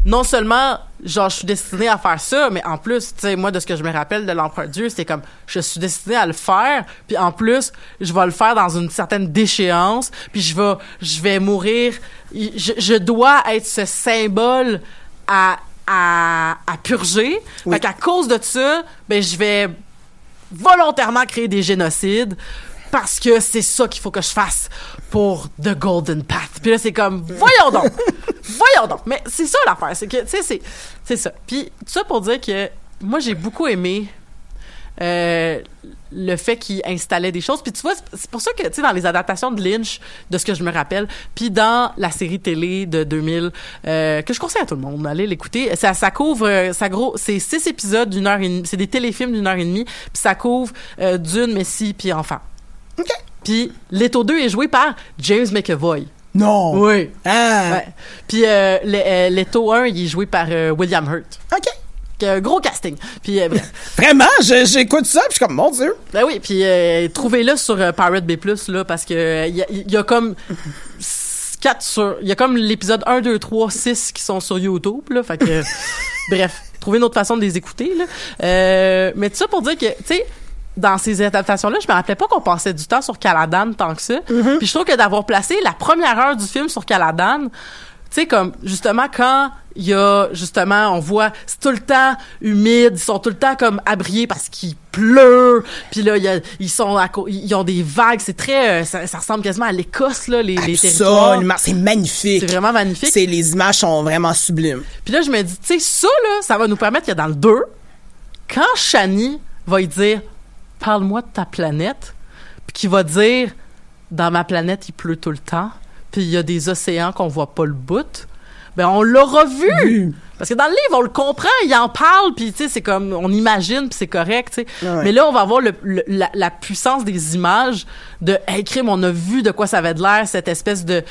non seulement, genre, je suis destiné à faire ça, mais en plus, tu sais, moi, de ce que je me rappelle de l'empereur Dieu, c'était comme, je suis destiné à le faire, puis en plus, je vais le faire dans une certaine déchéance, puis je vais, je vais mourir. Je, je dois être ce symbole à, à, à purger. Oui. Fait qu'à cause de ça, ben, je vais volontairement créer des génocides parce que c'est ça qu'il faut que je fasse pour The Golden Path. Puis là, c'est comme, voyons donc! voyons donc! Mais c'est ça l'affaire, c'est que, tu sais, c'est, ça. Puis tout ça pour dire que moi, j'ai beaucoup aimé euh, le fait qu'il installait des choses. Puis tu vois, c'est- pour ça que, tu sais, dans les adaptations de Lynch, de ce que je me rappelle, puis dans la série télé de 2000, euh, que je conseille à tout le monde, allez l'écouter, ça, couvre, ça gros, c'est six épisodes d'une heure et demie, c'est des téléfilms d'une heure et demie, puis ça couvre euh, Dune, Messi, puis Enfant. OK. Puis Leto 2 est joué par James McAvoy. Non. Oui. Ah. Ouais. Puis euh, le- euh, Leto 1, il est joué par euh, William Hurt. OK. Euh, gros casting. Puis euh. Vraiment, j'écoute ça, puis je suis comme, mon Dieu. Ben oui, puis euh, trouvez-le sur euh, Pirate B+, là, parce que il y, a- il y a comme s- quatre sur... Il y a comme l'épisode 1, 2, 3, 6 qui sont sur YouTube, là, fait que... bref, trouvez une autre façon de les écouter, là. Mais tout ça pour dire que, tu sais, dans ces adaptations-là, je me rappelais pas qu'on passait du temps sur Caladan tant que ça. Puis je trouve que d'avoir placé la première heure du film sur Caladan, tu sais, comme, justement, quand il y a, justement, on voit, c'est tout le temps humide, ils sont tout le temps, comme, abriés parce qu'il pleut, puis là, y a- ils sont à ils ont des vagues, c'est très, euh, ça, ça ressemble quasiment à l'Écosse, là, les, les territoires. C'est magnifique. C'est vraiment magnifique. C'est, les images sont vraiment sublimes. Puis là, je me dis, tu sais, ça, là, ça va nous permettre que dans le 2, quand Shani va lui dire, parle-moi de ta planète, puis qu'il va dire, dans ma planète, il pleut tout le temps, puis il y a des océans qu'on voit pas le bout, ben on l'aura vu. Parce que dans le livre, on le comprend, il en parle, puis tu sais, c'est comme, on imagine, puis c'est correct, tu sais. Ouais. Mais là, on va le- le- la, la puissance des images de, hey, crime, on a vu de quoi ça avait de l'air, cette espèce de,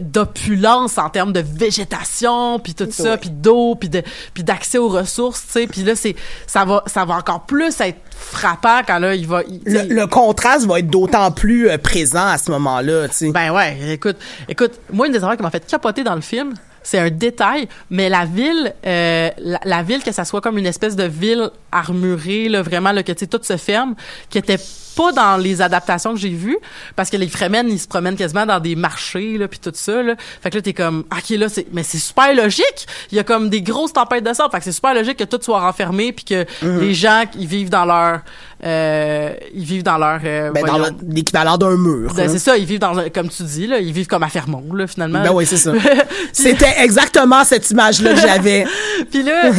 d'opulence en termes de végétation, puis tout ça, puis d'eau, puis de, puis d'accès aux ressources, tu sais. Puis là, c'est, ça va, ça va encore plus être frappant quand là, il va, il- Le, le contraste va être d'autant plus euh, présent à ce moment-là, tu sais. ben ouais, écoute, écoute, moi une des affaires qui m'a fait capoter dans le film, c'est un détail, mais la ville, euh, la, la ville que ça soit comme une espèce de ville armurée, là, vraiment là, que tout se ferme, qui était pas dans les adaptations que j'ai vues, parce que les Fremen, ils se promènent quasiment dans des marchés, là, puis tout ça, là. Fait que là, t'es comme, ok, là, c'est, mais c'est super logique. Il y a comme des grosses tempêtes de sable. Fait que c'est super logique que tout soit renfermé, puis que les gens, ils vivent dans leur, euh, ils vivent dans leur, euh, Ben, dans voyons, l'équivalent d'un mur. ben, hein. c'est ça, ils vivent dans comme tu dis là, ils vivent comme à Fermont là finalement. Ben oui, c'est ça. C'était exactement cette image-là que j'avais. Puis là,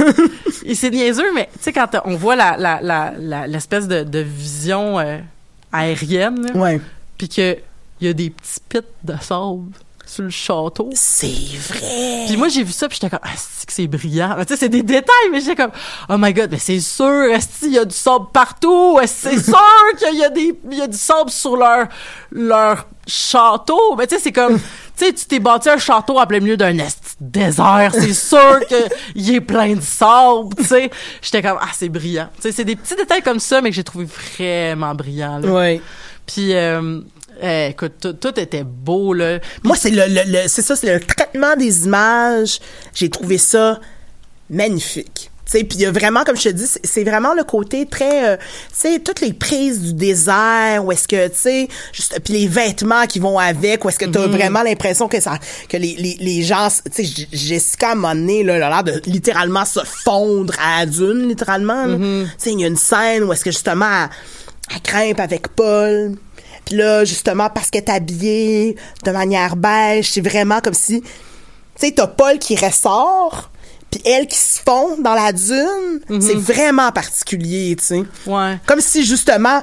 et c'est niaiseux, mais tu sais quand on voit la la la la- l'espèce de, de vision euh, aérienne, là, Ouais. puis que il y a des petits pits de sable sur le château. C'est vrai. Puis moi j'ai vu ça puis j'étais comme ah c'est que c'est brillant? Tu sais c'est des détails mais j'étais comme oh my god mais c'est sûr est-ce qu'il y a du sable partout? C'est sûr qu'il y a des il y a du sable sur leur leur château? Mais tu sais c'est comme tu sais tu t'es bâti un château en plein milieu d'un désert c'est sûr que il est plein de sable tu sais j'étais comme ah c'est brillant tu sais c'est des petits détails comme ça mais que j'ai trouvé vraiment brillant là. Ouais. puis euh, eh, écoute tout, tout était beau là Moi, c'est le, le- le- c'est ça, c'est le traitement des images. J'ai trouvé ça magnifique. Puis il y a vraiment, comme je te dis, c'est- vraiment le côté très, euh, tu sais, toutes les prises du désert, où est-ce que, tu sais, juste, puis les vêtements qui vont avec, où est-ce que tu as vraiment l'impression que ça, que les, les, les gens, tu sais, Jessica, à un moment donné, là, a l'air de littéralement se fondre à la dune, littéralement. là. Tu sais, il y a une scène où est-ce que justement, elle, elle grimpe avec Paul. Puis là, justement, parce qu'elle est habillée de manière beige, c'est vraiment comme si... Tu sais, t'as Paul qui ressort, puis elle qui se fond dans la dune. C'est vraiment particulier, tu sais. ouais Comme si, justement,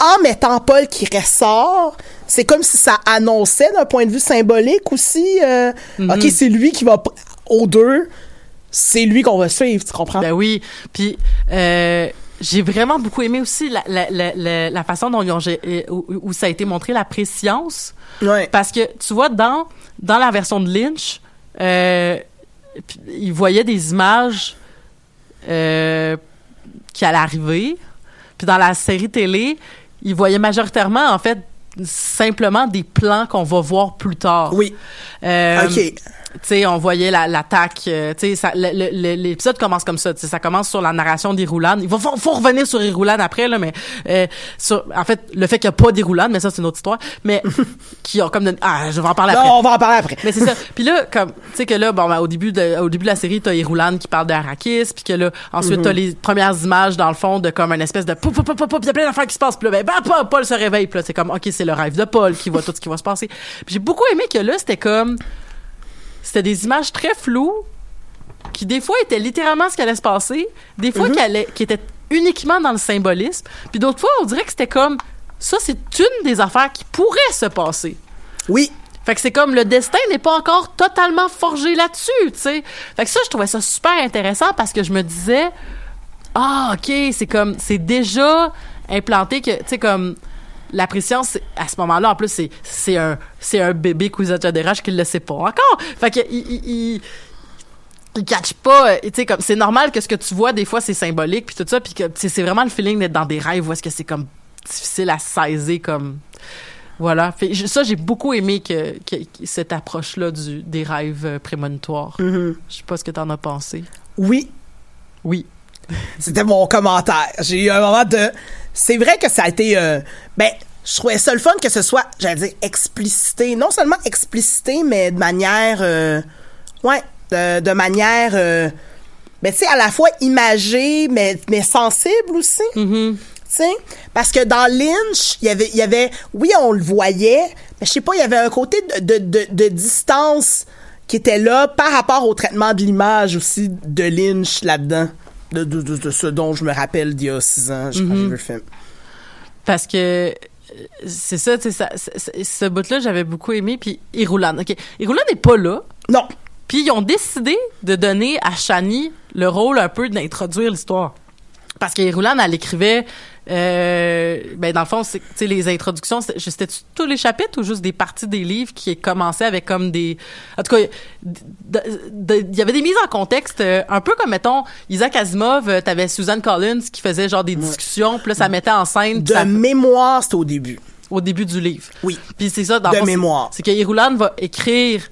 en mettant Paul qui ressort, c'est comme si ça annonçait d'un point de vue symbolique aussi. euh, Mhm. Ok, c'est lui qui va aux deux. C'est lui qu'on va suivre, tu comprends? Ben oui. Puis euh, j'ai vraiment beaucoup aimé aussi la, la, la, la, façon dont ils ont, gé- euh, où, où ça a été montré la préscience. Ouais. Parce que tu vois dans dans la version de Lynch, euh, il voyait des images euh, qui allaient arriver. Puis dans la série télé, il voyait majoritairement en fait simplement des plans qu'on va voir plus tard. Oui. Euh, Ok. Tu sais, on voyait la- l'attaque. euh, tu sais, ça- le- le- le- l'épisode commence comme ça. Tu sais, ça commence sur la narration d'Iroulan. Il va faut, faut revenir sur Iroulan après là, mais euh, sur, en fait, le fait qu'il n'y a pas d'Iroulan, mais ça c'est une autre histoire. Mais qui ont comme donné- ah, je vais en parler après. Non, on va en parler après. Mais c'est ça. Puis là, comme tu sais que là, bon, ben, au début de au début de la série, t'as Iroulan qui parle d'Arakis, puis que là, ensuite Mhm. t'as les premières images dans le fond de comme une espèce de pou pou pou pou pou, il y a plein d'affaires qui se passent. Puis là, ben, ben, Paul, Paul se réveille. Puis là, c'est comme ok, c'est le rêve de Paul qui voit tout ce qui va se passer. J'ai beaucoup aimé que là, c'était comme c'était des images très floues qui des fois étaient littéralement ce qui allait se passer, des fois qui, allaient- qui étaient uniquement dans le symbolisme, puis d'autres fois on dirait que c'était comme ça c'est une des affaires qui pourraient se passer. Oui. Fait que c'est comme le destin n'est pas encore totalement forgé là-dessus, tu sais. Fait que ça, je trouvais ça super intéressant parce que je me disais, ah, ok, c'est comme, c'est déjà implanté que, tu sais, comme, la c'est- à ce moment-là, en plus, c'est, un, un bébé Kouizat Derach qui le sait pas encore. Fait que, il, il, il- il catch pas, euh, tu sais, comme, c'est normal que ce que tu vois, des fois, c'est symbolique, puis tout ça, puis que, c'est vraiment le feeling d'être dans des rêves où est-ce que c'est comme difficile à saisir, comme, voilà. Fait, ça, j'ai beaucoup aimé que, que- que cette approche-là du, des rêves euh, prémonitoires. Mhm. Je sais pas ce que t'en as pensé. Oui. Oui. C'était mon commentaire. J'ai eu un moment de. C'est vrai que ça a été. euh, Ben, je trouvais ça le fun que ce soit, j'allais dire, explicité. Non seulement explicité, mais de manière. euh, Ouais, de, de manière. euh, ben, tu sais, à la fois imagée, mais, mais sensible aussi. Mm-hmm. Tu sais, parce que dans Lynch, il y avait, il y avait, oui, on le voyait, mais je sais pas, il y avait un côté de, de, de, de distance qui était là par rapport au traitement de l'image aussi de Lynch là-dedans. De, de, de, ce dont je me rappelle d'il y a six ans, je- quand j'ai vu le film. Parce que euh, c'est ça, sais, ça- ce bout-là, j'avais beaucoup aimé. Puis Iroulan, OK. Iroulan n'est pas là. Non. Puis ils ont décidé de donner à Shani le rôle un peu d'introduire l'histoire. Parce que Iroulan, elle écrivait... Euh, ben dans le fond, c'est les introductions, c'était tous les chapitres ou juste des parties des livres qui commençaient avec comme des, en tout cas, il y avait des mises en contexte, euh, un peu comme mettons Isaac Asimov, euh, t'avais Susan Collins qui faisait genre des discussions, puis là ça mettait en scène De ça- mémoire, c'était au début. au début du livre. Oui. Puis c'est ça, dans De le fond, mémoire. C'est que Iroulan va écrire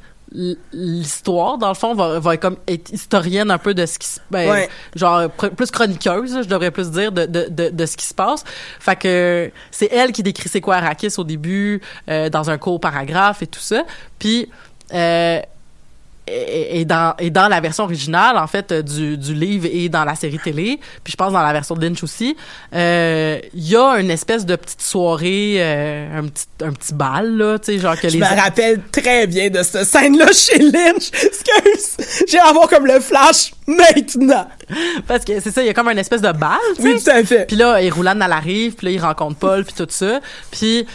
l'histoire, dans le fond, va, va comme être historienne un peu de ce qui se... Ben, Ouais. Genre, plus chroniqueuse, je devrais plus dire, de, de, de, de ce qui se passe. Fait que c'est elle qui décrit c'est quoi Arrakis au début, euh, dans un court paragraphe et tout ça. Puis... Euh, et, dans, et dans la version originale, en fait, euh, du, du livre et dans la série télé, puis je pense dans la version de Lynch aussi, euh, il y a une espèce de petite soirée, euh, un, petit, un petit bal, là, tu sais, genre que Je les... me rappelle très bien de cette scène-là chez Lynch. Excuse. J'ai avoir comme le flash maintenant. Parce que c'est ça, il y a comme une espèce de bal, tu Oui, tout à fait. Puis là, Iroulan, elle arrive, puis là, il rencontre Paul, puis tout ça. Puis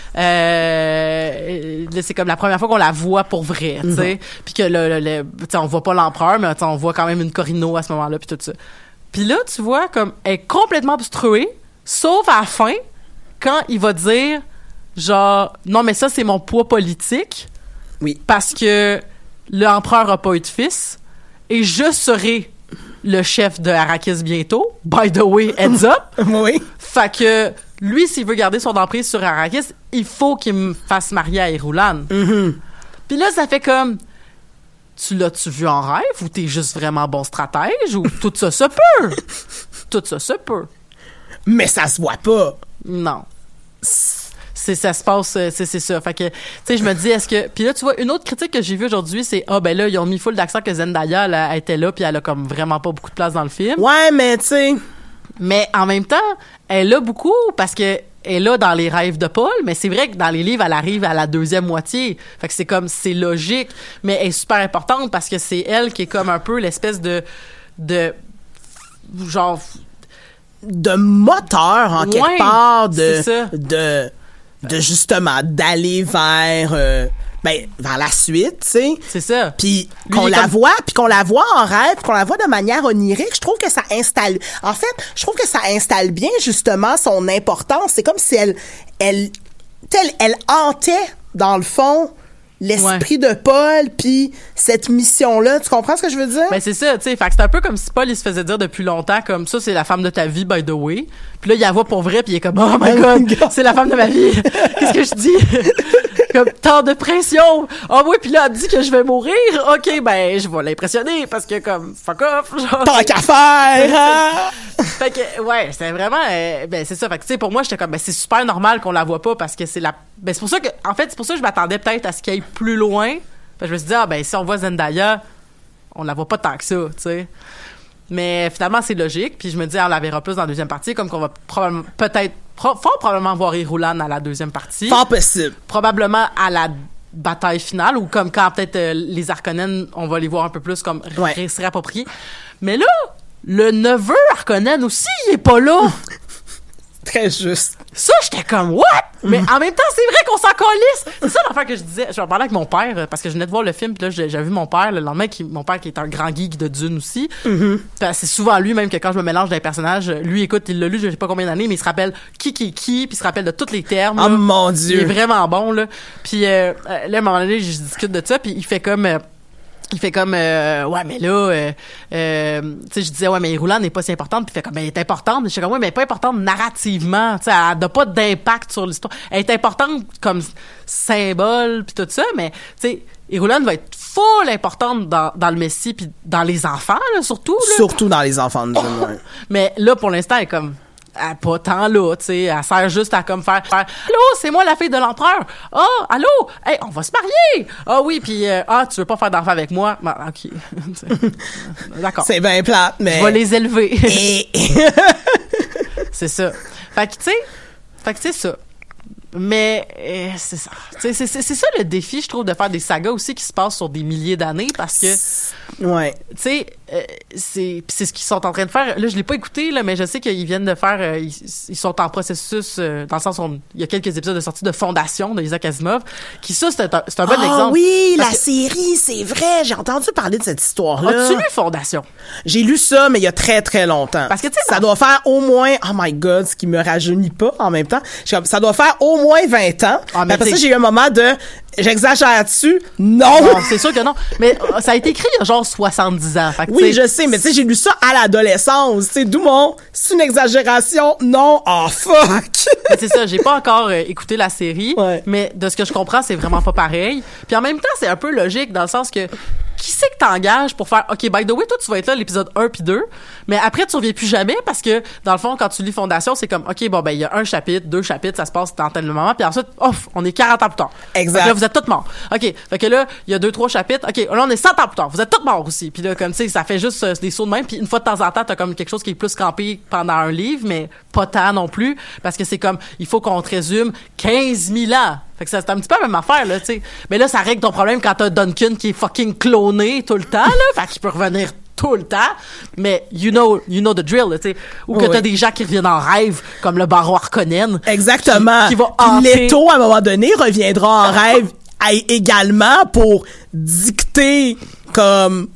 euh, là, c'est comme la première fois qu'on la voit pour vrai, tu sais. Puis que le, le, le- on voit pas l'empereur, mais on voit quand même une Corino à ce moment-là, puis tout ça. Puis là, tu vois, comme, elle est complètement obstruée, sauf à la fin, quand il va dire, genre, non, mais ça, c'est mon poids politique. Oui. Parce que l'empereur a pas eu de fils, et je serai le chef de Arrakis bientôt. By the way, heads up. Oui. Fait que lui, s'il veut garder son emprise sur Arrakis, il faut qu'il me fasse marier à Iroulan. Puis là, ça fait comme... Tu l'as-tu vu en rêve ou t'es juste vraiment bon stratège ou tout ça se peut? tout ça se peut. Mais ça se voit pas. Non. C'est ça se passe c'est c'est ça fait que tu sais je me dis est-ce que puis là tu vois une autre critique que j'ai vue aujourd'hui c'est ah ben là ils ont mis full d'accent que Zendaya elle, elle était là puis elle a comme vraiment pas beaucoup de place dans le film Ouais, mais tu sais. Mais en même temps, elle a beaucoup parce que elle là dans les rêves de Paul, mais c'est vrai que dans les livres, elle arrive à la deuxième moitié. Fait que c'est comme, c'est logique, mais elle est super importante parce que c'est elle qui est comme un peu l'espèce de, de, genre, de moteur en Ouais, quelque part de de de justement d'aller vers euh, ben vers la suite, tu sais. C'est ça. Puis qu'on la comme- voit, puis qu'on la voit en rêve, puis qu'on la voit de manière onirique, je trouve que ça installe. En fait, je trouve que ça installe bien justement son importance. C'est comme si elle, elle, telle, elle hantait dans le fond l'esprit de Paul, puis cette mission-là. Tu comprends ce que je veux dire? Ben c'est ça, tu sais, fait que c'est un peu comme si Paul il se faisait dire depuis longtemps comme ça c'est la femme de ta vie by the way. Puis là il la voit pour vrai puis il est comme oh my god, c'est la femme de ma vie. Qu'est-ce que je dis? Comme tant de pression. Ah oui, puis là elle me dit que je vais mourir. OK, ben je vais l'impressionner parce que comme fuck off genre. Tant qu'à faire, hein? fait que ouais, c'est vraiment euh, ben c'est ça fait que tu sais pour moi j'étais comme ben c'est super normal qu'on la voit pas parce que c'est la ben c'est pour ça que en fait c'est pour ça que je m'attendais peut-être à ce qu'il y ait plus loin. Fait que je me suis dit ah ben si on voit Zendaya, on la voit pas tant que ça, tu sais. Mais finalement c'est logique, puis je me dis on la verra plus dans la deuxième partie comme qu'on va probablement peut-être pro- fort probablement voir Irulan à la deuxième partie. Fort possible. Probablement à la bataille finale ou comme quand peut-être euh, les Harkonnen, on va les voir un peu plus comme Ouais. se réapproprier. Mais là, le neveu Harkonnen aussi, il est pas là. Très juste. Ça, j'étais comme, what? Mais en même temps, c'est vrai qu'on s'en calisse. C'est ça l'affaire que je disais. Je parlais avec mon père, euh, parce que je venais de voir le film, puis là, j'ai- j'avais vu mon père le lendemain, qui, mon père qui est un grand geek de Dune aussi. Fait, C'est souvent lui, même que quand je me mélange les personnages, euh, lui, écoute, il l'a lu, je sais pas combien d'années, mais il se rappelle qui qui est qui, puis il se rappelle de tous les termes. Oh là. mon Il est Dieu. vraiment bon, là. Puis euh, euh, là, à un moment donné, je discute de ça, puis il fait comme... euh, il fait comme euh, ouais mais là euh, euh, tu sais je disais ouais mais Roulant n'est pas si importante puis il fait comme ben, elle est importante je suis comme ouais mais elle est pas importante narrativement tu sais elle n'a pas d'impact sur l'histoire elle est importante comme symbole puis tout ça mais tu sais Irulan va être full importante dans, dans le Messie puis dans les enfants là, surtout là. Surtout dans les enfants de ouais. Mais là, pour l'instant, elle est comme. Elle est pas tant là, tu sais. Elle sert juste à comme faire. faire Allô, c'est moi la fille de l'empereur. Ah, allô, hey, on va se marier. Ah oui, puis euh, ah, tu veux pas faire d'enfant avec moi? Ben, ok. D'accord. C'est bien plate, mais. Je vais les élever. Et- c'est ça. Fait que, tu sais, fait que c'est ça. Mais euh, c'est ça. C'est ça le défi, je trouve, de faire des sagas aussi qui se passent sur des milliers d'années parce que ouais. tu sais, euh, c'est pis c'est ce qu'ils sont en train de faire. Là, je l'ai pas écouté, là, mais je sais qu'ils viennent de faire. euh, ils, ils sont en processus, euh, dans le sens où on- il y a quelques épisodes de sortie de Fondation de Isaac Asimov, qui ça, c'est un, c'est un bon Ah exemple. oui, la que- série, c'est vrai. J'ai entendu parler de cette histoire-là. As-tu lu Fondation? J'ai lu ça, mais il y a très, très longtemps. Parce que, tu sais, ça doit faire au moins, oh my god, ce qui me rajeunit pas en même temps. Ça doit faire au moins 20 ans. Ah, mais après ça, j'ai eu un moment de, j'exagère dessus. Non! Non, c'est sûr que non. Mais euh, ça a été écrit il y a genre 70 ans. Fait que, Oui, je sais, mais tu sais, j'ai lu ça à l'adolescence. C'est d'où mon, c'est une exagération. Non, oh fuck! Mais c'est ça, j'ai pas encore euh, écouté la série, Ouais. mais de ce que je comprends, c'est vraiment pas pareil. Puis en même temps, c'est un peu logique dans le sens que qui c'est que t'engages pour faire OK, by the way, toi tu vas être là l'épisode 1 puis 2, mais après tu reviens plus jamais parce que dans le fond quand tu lis Fondation, c'est comme OK, bon ben il y a un chapitre, deux chapitres, ça se passe dans tel moment, puis ensuite off, on est 40 ans plus tard. Exact. Fait que là vous êtes tous morts. OK, fait que là, il y a deux trois chapitres. OK, là on est 100 ans plus tard, vous êtes tous morts aussi. Puis là comme tu sais, ça fait juste euh, des sauts de même, puis une fois de temps en temps, t'as comme quelque chose qui est plus campé pendant un livre, mais pas tant non plus parce que c'est comme il faut qu'on te résume 15 000 ans. Fait que ça, c'est un petit peu la même affaire, là, tu sais. Mais là, ça règle ton problème quand t'as Duncan qui est fucking cloné tout le temps, là. fait qu'il peut revenir tout le temps. Mais you know, you know the drill, tu sais. Ou que Oui. t'as des gens qui reviennent en rêve, comme le baron Harkonnen. Exactement. Qui, qui va hanter- Leto, à un moment donné, reviendra en rêve également pour dicter comme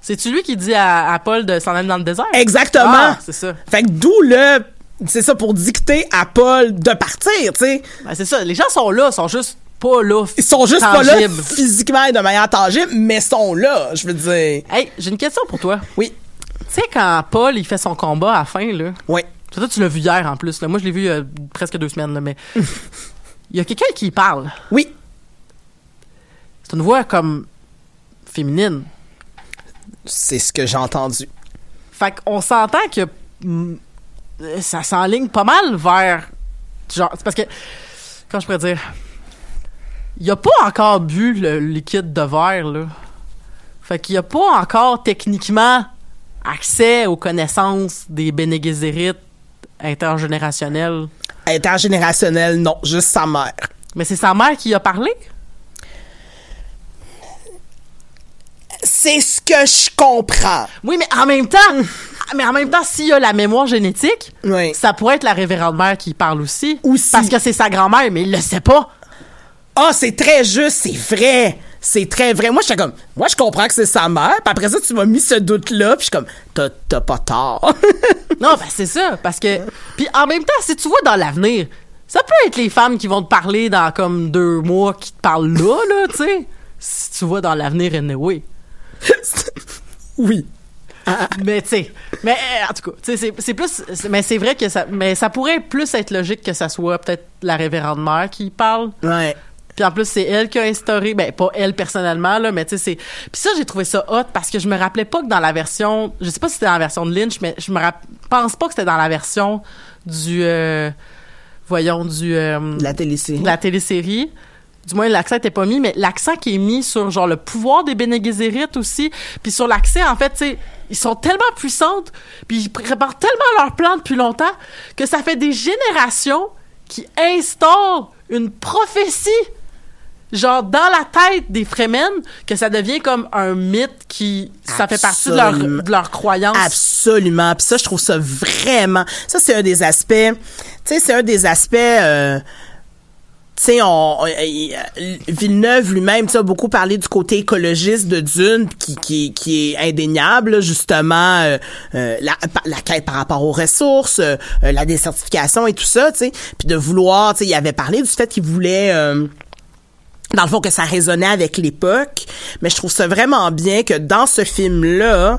C'est-tu lui qui dit à, à Paul de s'en aller dans le désert? exactement. Ah, c'est ça. Fait que d'où le c'est ça pour dicter à Paul de partir, tu sais. Ben, c'est ça. Les gens sont là, sont juste pas là. Ils sont juste pas là physiquement et de manière tangible, mais sont là, je veux dire. Hey, j'ai une question pour toi. Oui. Tu sais, quand Paul, il fait son combat à la fin, là. Oui. Toi, tu l'as vu hier en plus. Là. Moi, je l'ai vu il y a presque deux semaines, là, mais. Il y a quelqu'un qui parle. Oui. C'est une voix comme féminine. C'est ce que j'ai entendu. Fait qu'on s'entend que ça s'enligne pas mal vers. Genre, c'est parce que. Comment je pourrais dire? Il a pas encore bu le liquide de verre, là. Fait qu'il a pas encore techniquement accès aux connaissances des Bene Gesserit intergénérationnels. Intergénérationnel, non, juste sa mère. Mais c'est sa mère qui a parlé? C'est ce que je comprends. Oui, mais en même temps, mais en même temps, s'il y a la mémoire génétique, Oui. ça pourrait être la révérende mère qui parle aussi. Aussi. Parce que c'est sa grand-mère, mais il le sait pas. Ah, c'est très juste, c'est vrai. C'est très vrai. Moi, j'étais comme, moi, je comprends que c'est sa mère. Puis après ça, tu m'as mis ce doute-là. Puis je suis comme, t'as, t'as pas tort. Non, ben c'est ça, parce que... Puis en même temps, si tu vois dans l'avenir, ça peut être les femmes qui vont te parler dans comme deux mois qui te parlent là, là, tu sais. Si tu vois dans l'avenir, anyway. oui. Mais tu sais, mais en tout cas, tu sais, c'est- c'est plus, mais c'est vrai que ça, mais ça pourrait plus être logique que ça soit peut-être la révérende mère qui parle. Ouais. Puis en plus, c'est elle qui a instauré, ben pas elle personnellement là, mais tu sais c'est. Puis ça, j'ai trouvé ça hot parce que je me rappelais pas que dans la version, je sais pas si c'était dans la version de Lynch, mais je me rapp- pense pas que c'était dans la version du, euh, voyons du, euh, La télésérie. la télésérie. Du moins, l'accent était pas mis, mais l'accent qui est mis sur genre le pouvoir des Bene Gesserit aussi, puis sur l'accès, en fait, tu sais, ils sont tellement puissantes, puis ils préparent tellement leur plan depuis longtemps que ça fait des générations qui instaurent une prophétie genre dans la tête des Fremen que ça devient comme un mythe qui ça fait partie de leur, Absolument. de leur croyance. Absolument. Puis ça, je trouve ça vraiment. Ça, c'est un des aspects. Tu sais, c'est un des aspects. euh, sais, on, on- euh, Villeneuve lui-même, a beaucoup parlé du côté écologiste de Dune, qui, qui, qui est indéniable, justement, euh, euh, la, la quête par rapport aux ressources, euh, euh, la désertification et tout ça, tu sais, puis de vouloir, tu sais, il avait parlé du fait qu'il voulait... euh, dans le fond que ça résonnait avec l'époque, mais je trouve ça vraiment bien que dans ce film-là,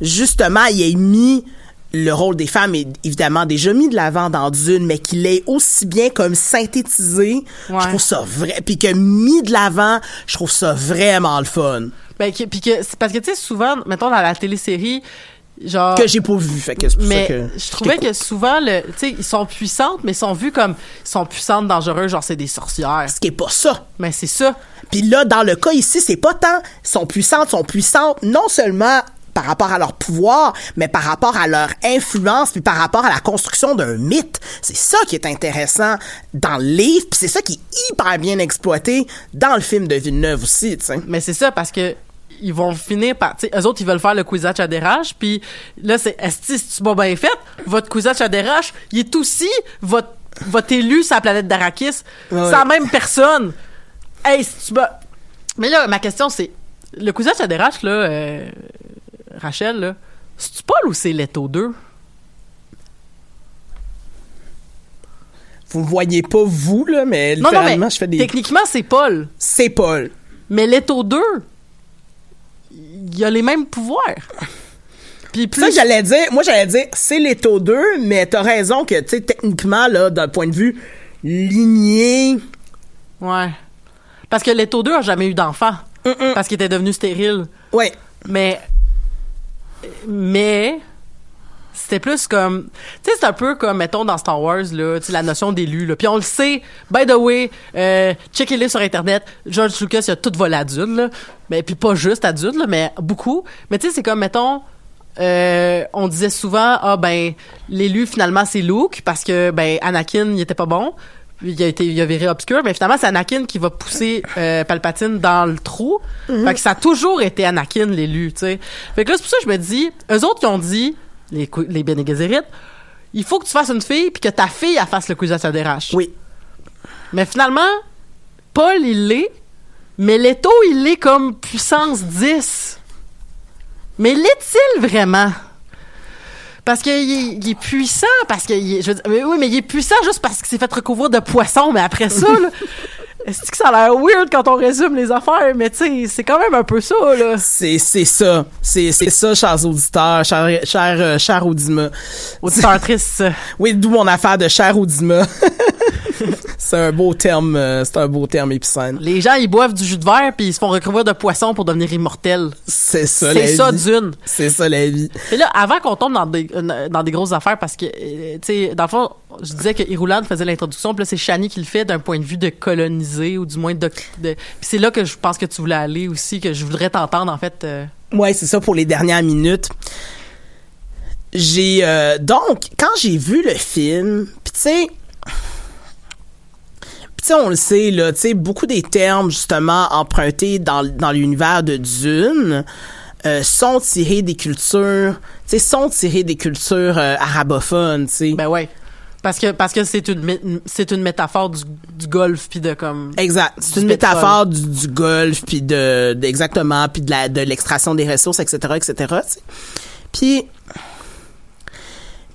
justement, il ait mis le rôle des femmes est évidemment déjà mis de l'avant dans Dune, mais qu'il ait aussi bien comme synthétisé, Ouais. je trouve ça vrai, puis que mis de l'avant, je trouve ça vraiment le fun. Ben, que- puis que parce que tu sais souvent mettons dans la télésérie genre Que j'ai pas vu, fait que c'est pour mais ça que je trouvais que souvent le tu sais ils sont puissantes mais ils sont vus comme ils sont puissantes dangereuses genre c'est des sorcières ce qui est pas ça. mais c'est ça Puis là, dans le cas ici, c'est pas tant sont puissantes, sont puissantes non seulement par rapport à leur pouvoir, mais par rapport à leur influence, puis par rapport à la construction d'un mythe. C'est ça qui est intéressant dans le livre, puis c'est ça qui est hyper bien exploité dans le film de Villeneuve aussi, tu sais. mais c'est ça parce que ils vont finir par tu eux autres ils veulent faire le quizzage à dérage puis là c'est est-ce que tu m'as bien fait votre quizzage à dérage il est aussi votre votre élu sur la planète d'Arakis Ouais. c'est la même personne hey si tu mais là ma question c'est le quizzage à dérage là euh, Rachel là c'est-tu Paul ou c'est Leto 2 Vous me voyez pas vous, là, mais non non mais je fais des... techniquement c'est Paul C'est Paul. mais Leto 2 il a les mêmes pouvoirs puis Ça, j'allais dire, moi, j'allais dire, c'est taux 2, mais t'as raison que, tu sais, techniquement, là, d'un point de vue lignée, Ouais. Parce que Leto 2 a jamais eu d'enfant. Parce qu'il était devenu stérile. ouais. Mais. Mais. C'était plus comme. Tu sais, c'est un peu comme, mettons, dans Star Wars, là, la notion d'élu, là. Puis on le sait, by the way, euh, checkez-les sur Internet. George Lucas, il a tout volé à. Mais, puis pas juste à mais beaucoup. Mais tu sais, c'est comme, mettons. euh, on disait souvent ah ben l'élu finalement c'est Luke parce que ben Anakin il était pas bon il a été il a viré obscur mais finalement c'est Anakin qui va pousser euh, Palpatine dans le trou. Fait que ça a toujours été Anakin l'élu tu sais. Fait que là c'est pour ça que je me dis eux autres qui ont dit les les Bene Gesserit il faut que tu fasses une fille puis que ta fille elle fasse le quiz à DRH Oui. mais finalement Paul il l'est mais Leto il est comme puissance 10 mais l'est-il vraiment? Parce qu'il est, est puissant, parce que il je veux dire, mais oui, mais il est puissant juste parce qu'il s'est fait recouvrir de poissons, mais après ça, là, est-ce que ça a l'air weird quand on résume les affaires, mais tu sais, c'est quand même un peu ça, là. C'est, c'est ça. C'est, c'est ça, chers auditeurs, chers, chers, euh, chers Audima. Auditrice. Oui, d'où mon affaire de cher Audima. c'est un beau terme, euh, c'est un beau terme épicène. Les gens, ils boivent du jus de verre puis ils se font recouvrir de poissons pour devenir immortels. C'est ça, la C'est ça, vie. d'une. C'est ça, la vie. Et là, avant qu'on tombe dans des, euh, dans des grosses affaires, parce que, euh, tu sais, dans le fond, je disais que Irulan faisait l'introduction, puis là, c'est Shani qui le fait d'un point de vue de coloniser, ou du moins de... de- puis c'est là que je pense que tu voulais aller aussi, que je voudrais t'entendre, en fait. euh. Ouais, c'est ça pour les dernières minutes. J'ai euh, donc quand j'ai vu le film, puis tu sais puis tu sais on le sait là, tu sais beaucoup des termes justement empruntés dans dans l'univers de Dune euh, sont tirés des cultures, tu sais, sont tirés des cultures euh, arabophones, tu sais. Ben ouais. Parce que parce que c'est une c'est une métaphore du, du golf puis de comme Exact. C'est une pétrole. métaphore du, du golf, puis de, de- exactement, puis de la de l'extraction des ressources, etc., etc. Puis,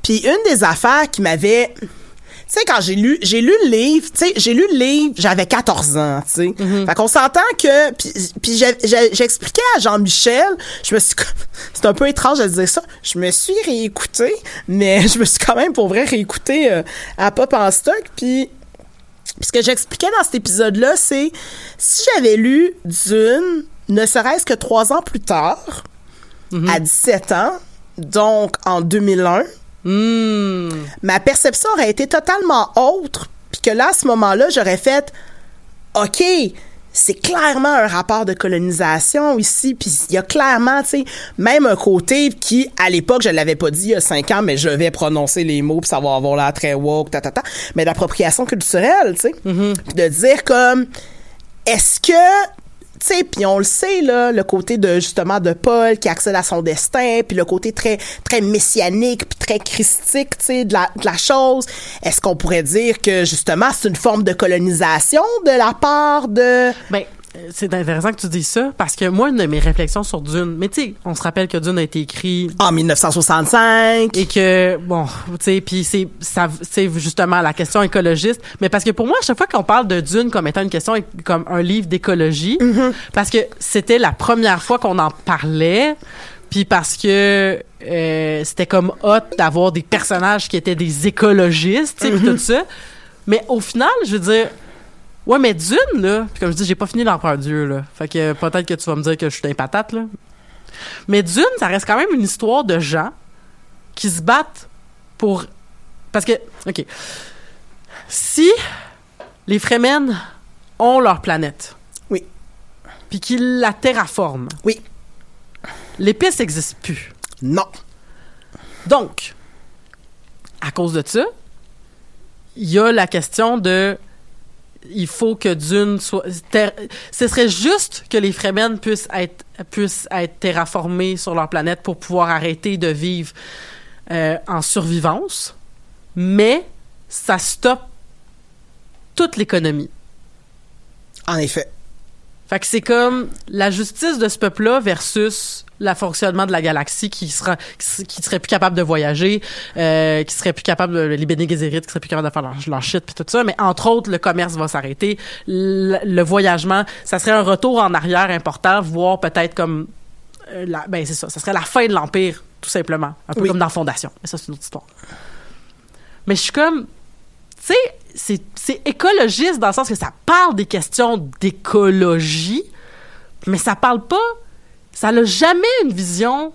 puis une des affaires qui m'avait, sais, quand j'ai lu, j'ai lu le livre, tu sais, j'ai lu le livre, j'avais 14 ans, tu sais. Fait qu'on s'entend que, puis, j'expliquais à Jean-Michel, je me suis, c'est un peu étrange de dire ça, je me suis réécouté, mais je me suis quand même pour vrai réécouté euh, à Pop en stock, puis puis ce que j'expliquais dans cet épisode-là, c'est si j'avais lu Dune, ne serait-ce que trois ans plus tard, à 17 ans, donc en 2001, Hmm. ma perception aurait été totalement autre, puis que là, à ce moment-là, j'aurais fait OK, c'est clairement un rapport de colonisation ici, puis il y a clairement, tu sais, même un côté qui, à l'époque, je l'avais pas dit il y a cinq ans, mais je vais prononcer les mots, puis ça va avoir l'air très woke, ta, ta, ta, mais d'appropriation culturelle, tu sais. Puis de dire comme, est-ce que sais, puis on le sait là, le côté de justement de Paul qui accède à son destin, puis le côté très très messianique, puis très christique, tu sais, de la, chose. Est-ce qu'on pourrait dire que justement c'est une forme de colonisation de la part de Ben, c'est intéressant que tu dises ça parce que moi, une de mes réflexions sur Dune, mais tu sais, on se rappelle que Dune a été écrit en 1965 et que bon, tu sais, puis c'est ça, c'est justement la question écologiste. Mais parce que pour moi, à chaque fois qu'on parle de Dune comme étant une question comme un livre d'écologie, parce que c'était la première fois qu'on en parlait. Puis parce que euh, c'était comme hot d'avoir des personnages qui étaient des écologistes, tu sais, puis tout ça. Mais au final, je veux dire, Ouais, mais Dune, là, puis comme je dis, j'ai pas fini l'Empereur Dieu, là. Fait que peut-être que tu vas me dire que je suis un patate, là. Mais Dune, ça reste quand même une histoire de gens qui se battent pour. Parce que, OK. Si les Fremen ont leur planète. Oui. Puis qu'ils la terraforment. Oui. L'épice n'existe plus. non. Donc, à cause de ça, il y a la question de il faut que Dune soit ce serait juste que les Fremen puissent être puissent être terraformés sur leur planète pour pouvoir arrêter de vivre euh, en survivance, mais ça stoppe toute l'économie. En effet. Fait que c'est comme la justice de ce peuple-là versus le fonctionnement de la galaxie qui sera qui, serait plus capable de voyager, euh, qui serait plus capable de les Bene Gesserit, qui serait plus capable de faire leur, leur shit puis tout ça. Mais entre autres, le commerce va s'arrêter, le, le voyagement, ça serait un retour en arrière important, voire peut-être comme euh, la, ben c'est ça, ça serait la fin de l'empire tout simplement, un peu Oui. comme dans Fondation. Mais ça c'est une autre histoire. Mais je suis comme tu sais, c'est, c'est écologiste dans le sens que ça parle des questions d'écologie, mais ça parle pas, ça n'a jamais une vision.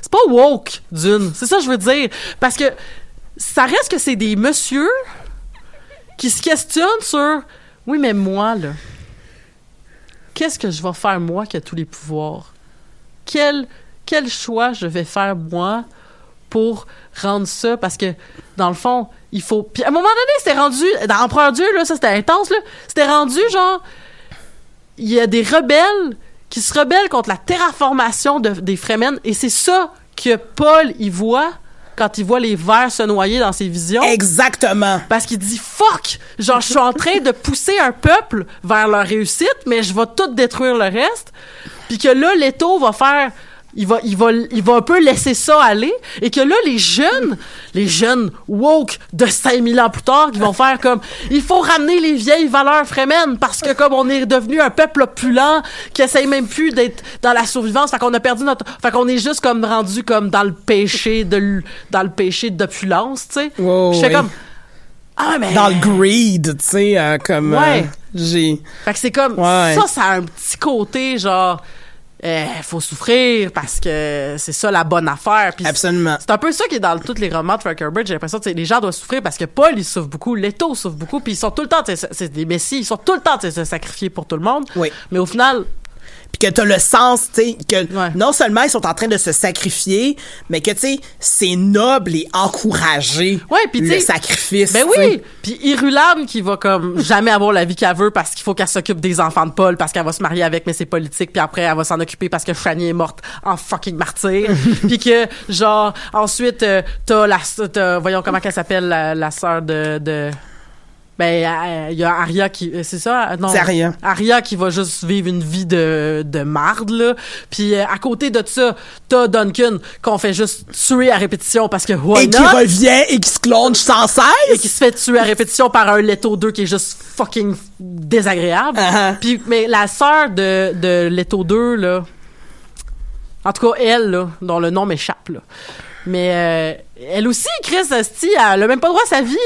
C'est pas woke, d'une. C'est ça que je veux dire. Parce que ça reste que c'est des messieurs qui se questionnent sur oui, mais moi, là, qu'est-ce que je vais faire, moi, qui a tous les pouvoirs? Quel, choix je vais faire, moi, pour rendre ça? Parce que, dans le fond, il faut. Puis à un moment donné, c'était rendu. Dans Empereur Dieu, là, ça, c'était intense, là. C'était rendu, genre. Il y a des rebelles qui se rebellent contre la terraformation de- des Fremen, et c'est ça que Paul y voit quand il voit les vers se noyer dans ses visions. Exactement. Parce qu'il dit fuck, genre je suis en train de pousser un peuple vers leur réussite, mais je vais tout détruire le reste. Puis que là Leto va faire il va, il, va, il va un peu laisser ça aller et que là, les jeunes, les jeunes woke de 5000 ans plus tard, qui vont faire comme il faut ramener les vieilles valeurs fremen parce que comme on est devenu un peuple opulent qui essaye même plus d'être dans la survivance, fait qu'on a perdu notre. Fait qu'on est juste comme rendu comme dans le péché de dans le péché d'opulence, tu sais. J'étais ouais. comme ah mais Dans le greed, tu sais, euh, comme... Ouais. euh, j'ai... fait que c'est comme Ouais. ça, ça a un petit côté genre euh, faut souffrir parce que c'est ça la bonne affaire. Puis Absolument. c'est un peu ça qui est dans tous les romans de Frank Herbert. J'ai l'impression que c'est- les gens doivent souffrir parce que Paul il souffre beaucoup, Leto souffre beaucoup, puis ils sont tout le temps, c'est c'est des messies, ils sont tout le temps se sacrifier pour tout le monde. Oui. Mais au final, Puis que t'as le sens, tu sais, que Ouais. non seulement ils sont en train de se sacrifier, mais que, tu sais, c'est noble et encouragé, Ouais, puis tu le sacrifice. Ben oui! Puis Irulane qui va comme jamais avoir la vie qu'elle veut parce qu'il faut qu'elle s'occupe des enfants de Paul parce qu'elle va se marier avec mais c'est politique puis après elle va s'en occuper parce que Shani est morte en fucking martyr puis que genre ensuite euh, t'as la t'as- voyons comment qu'elle s'appelle la, la sœur de, de ben euh, il y a Aria qui euh, c'est ça? Non C'est Aria. Aria qui va juste vivre une vie de de marde là puis euh, à côté de ça t'as Duncan qu'on fait juste tuer à répétition parce que why Et qui revient et qui se clonge sans cesse? et qui se fait tuer à répétition par un Leto 2 qui est juste fucking désagréable. Uh-huh. Puis mais la sœur de de Leto 2 là en tout cas elle là dont le nom m'échappe là. Mais euh, elle aussi, Chris Asti, elle a même pas droit à sa vie.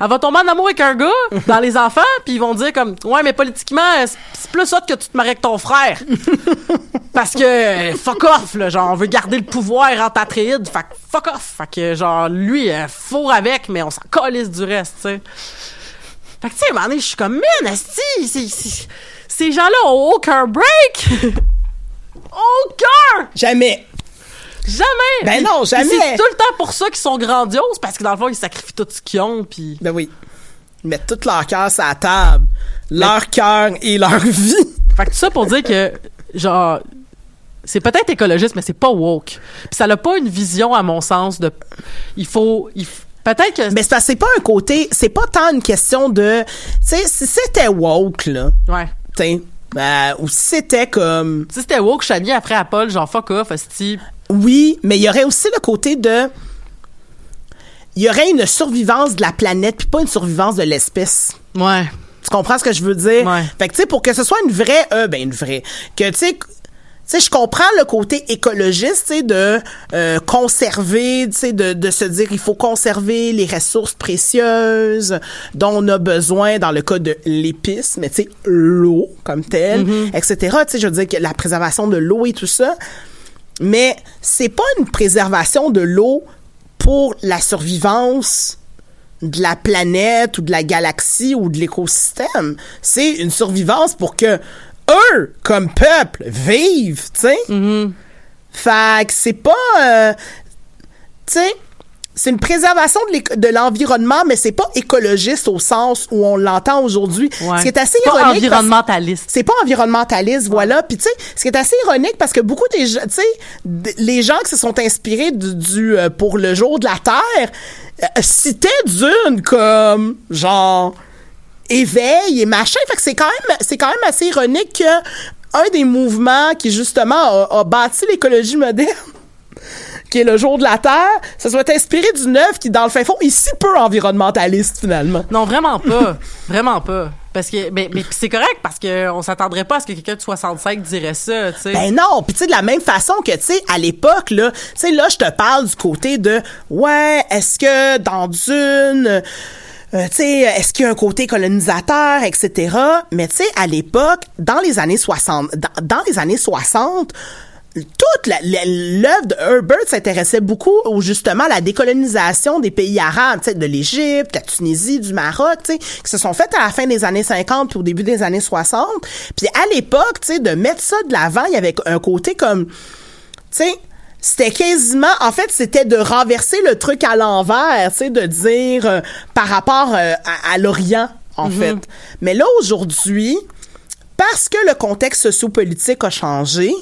Elle va tomber en amour avec un gars dans les enfants, puis ils vont dire comme ouais, mais politiquement, c'est- c'est plus hot que tu te maries avec ton frère. Parce que euh, fuck off là, genre on veut garder le pouvoir en Atréide, fait fuck off. Fait que genre lui euh, fourre avec mais on s'en calisse du reste, tu sais. Fait que tu sais, à un moment donné, je suis comme man, asti, ces gens-là ont aucun break. aucun! Jamais. Jamais! Ben non, jamais. C'est tout le temps pour ça qu'ils sont grandioses, parce que dans le fond, ils sacrifient tout ce qu'ils ont, puis... Ben oui. Ils mettent tout leur cœur sur la table. Leur cœur et leur vie. Fait que tout ça pour dire que, genre, c'est peut-être écologiste, mais c'est pas woke. Puis ça n'a pas une vision, à mon sens, de... Il faut... il Peut-être que... Mais c'est pas un côté, c'est pas tant une question de, tu sais, si c'était woke, là, Ouais. tu sais, euh, ou si c'était comme, Si c'était woke, Chani, après à Paul, genre, fuck off, esti. Oui, mais il y aurait aussi le côté de, il y aurait une survivance de la planète, puis pas une survivance de l'espèce. Ouais. Tu comprends ce que je veux dire? Ouais. Fait que, tu sais, pour que ce soit une vraie, euh, ben, une vraie, que, tu sais, tu sais, je comprends le côté écologiste, tu sais, de euh, conserver, tu sais, de, de se dire il faut conserver les ressources précieuses dont on a besoin dans le cas de l'épice, mais tu sais, l'eau comme telle, etc. Tu sais, je veux dire que la préservation de l'eau et tout ça, mais c'est pas une préservation de l'eau pour la survivance de la planète ou de la galaxie ou de l'écosystème. C'est une survivance pour que eux, comme peuple, vivent, tu sais. Fait que c'est pas... euh, tu sais, c'est une préservation de l'environnement, mais c'est pas écologiste au sens où on l'entend aujourd'hui. Ouais. Ce qui est assez C'est pas ironique environnementaliste. c'est pas environnementaliste, voilà. Puis tu sais, ce qui est assez ironique parce que beaucoup des gens, tu sais, les gens qui se sont inspirés du, du, euh, pour le jour de la Terre euh, citaient Dune comme genre éveil et machin. Fait que c'est quand même, c'est quand même assez ironique que un des mouvements qui justement a, a bâti l'écologie moderne qui est le jour de la Terre, ça soit inspiré d'une œuvre qui, dans le fin fond, est si peu environnementaliste, finalement. Non, vraiment pas. vraiment pas. Parce que, mais, mais c'est correct parce que on s'attendrait pas à ce que quelqu'un de 65 dirait ça, tu sais. Ben non, puis tu sais de la même façon que tu sais à l'époque là, tu sais là je te parle du côté de ouais, est-ce que dans Dune euh, tu sais, est-ce qu'il y a un côté colonisateur, etc. Mais tu sais, à l'époque, dans les années 60, dans, dans les années 60, toute l'œuvre de Herbert s'intéressait beaucoup au justement à la décolonisation des pays arabes, tu sais, de l'Égypte, la Tunisie, du Maroc, tu sais, qui se sont faites à la fin des années 50 puis au début des années 60. Puis à l'époque, tu sais, de mettre ça de l'avant, il y avait un côté comme, tu sais, c'était quasiment, en fait, c'était de renverser le truc à l'envers, tu sais, de dire euh, par rapport euh, à, à l'Orient, en fait. Mais là, aujourd'hui, parce que le contexte sociopolitique a changé,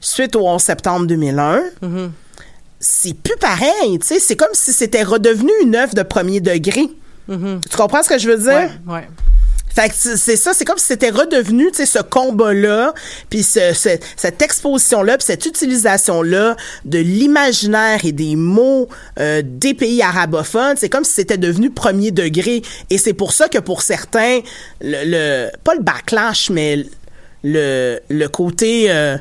suite au 11 septembre 2001, c'est plus pareil, c'est comme si c'était redevenu une œuvre de premier degré. Tu comprends ce que je veux dire? Ouais, ouais. Fait que c'est c'est ça, c'est comme si c'était redevenu, tu sais, ce combat-là, puis ce, ce- cette exposition-là, puis cette utilisation-là de l'imaginaire et des mots euh, des pays arabophones, c'est comme si c'était devenu premier degré. Et c'est pour ça que pour certains, le, le- pas le backlash, mais le, le côté... euh,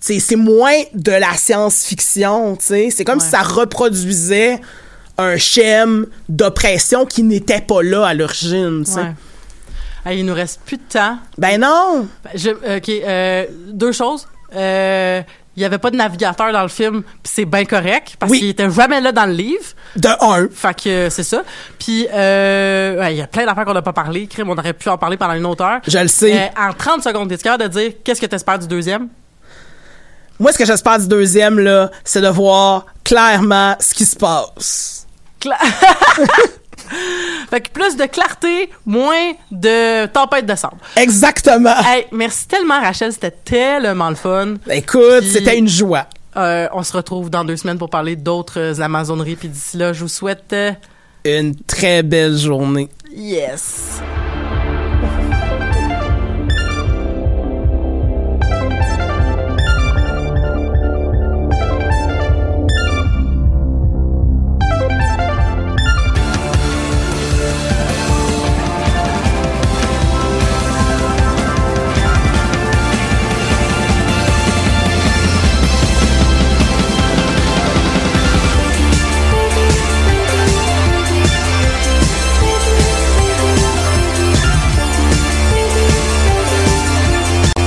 c'est moins de la science-fiction, tu. C'est comme si ça reproduisait un schème d'oppression qui n'était pas là à l'origine, tu sais. ouais. Hey, il nous reste plus de temps. Ben non! Je, ok, euh, deux choses. Euh, il y avait pas de navigateur dans le film, puis c'est bien correct parce Oui. qu'il était jamais là dans le livre. De un. Fait que euh, c'est ça. Puis euh, ouais, il y a plein d'affaires qu'on n'a pas parlé. Crime, on aurait pu en parler pendant une autre heure. Je le sais. Euh, en 30 secondes, es-tu capable de dire qu'est-ce que t'espères du deuxième? Moi, ce que j'espère du deuxième, là, c'est de voir clairement ce qui se passe. Cla- fait que plus de clarté, moins de tempête de sable. Exactement. Hey, merci tellement Rachel, c'était tellement le fun. Écoute, Puis- c'était une joie. Euh, on se retrouve dans deux semaines pour parler d'autres euh, Amazoneries. Puis d'ici là, je vous souhaite euh, Une très belle journée. yes.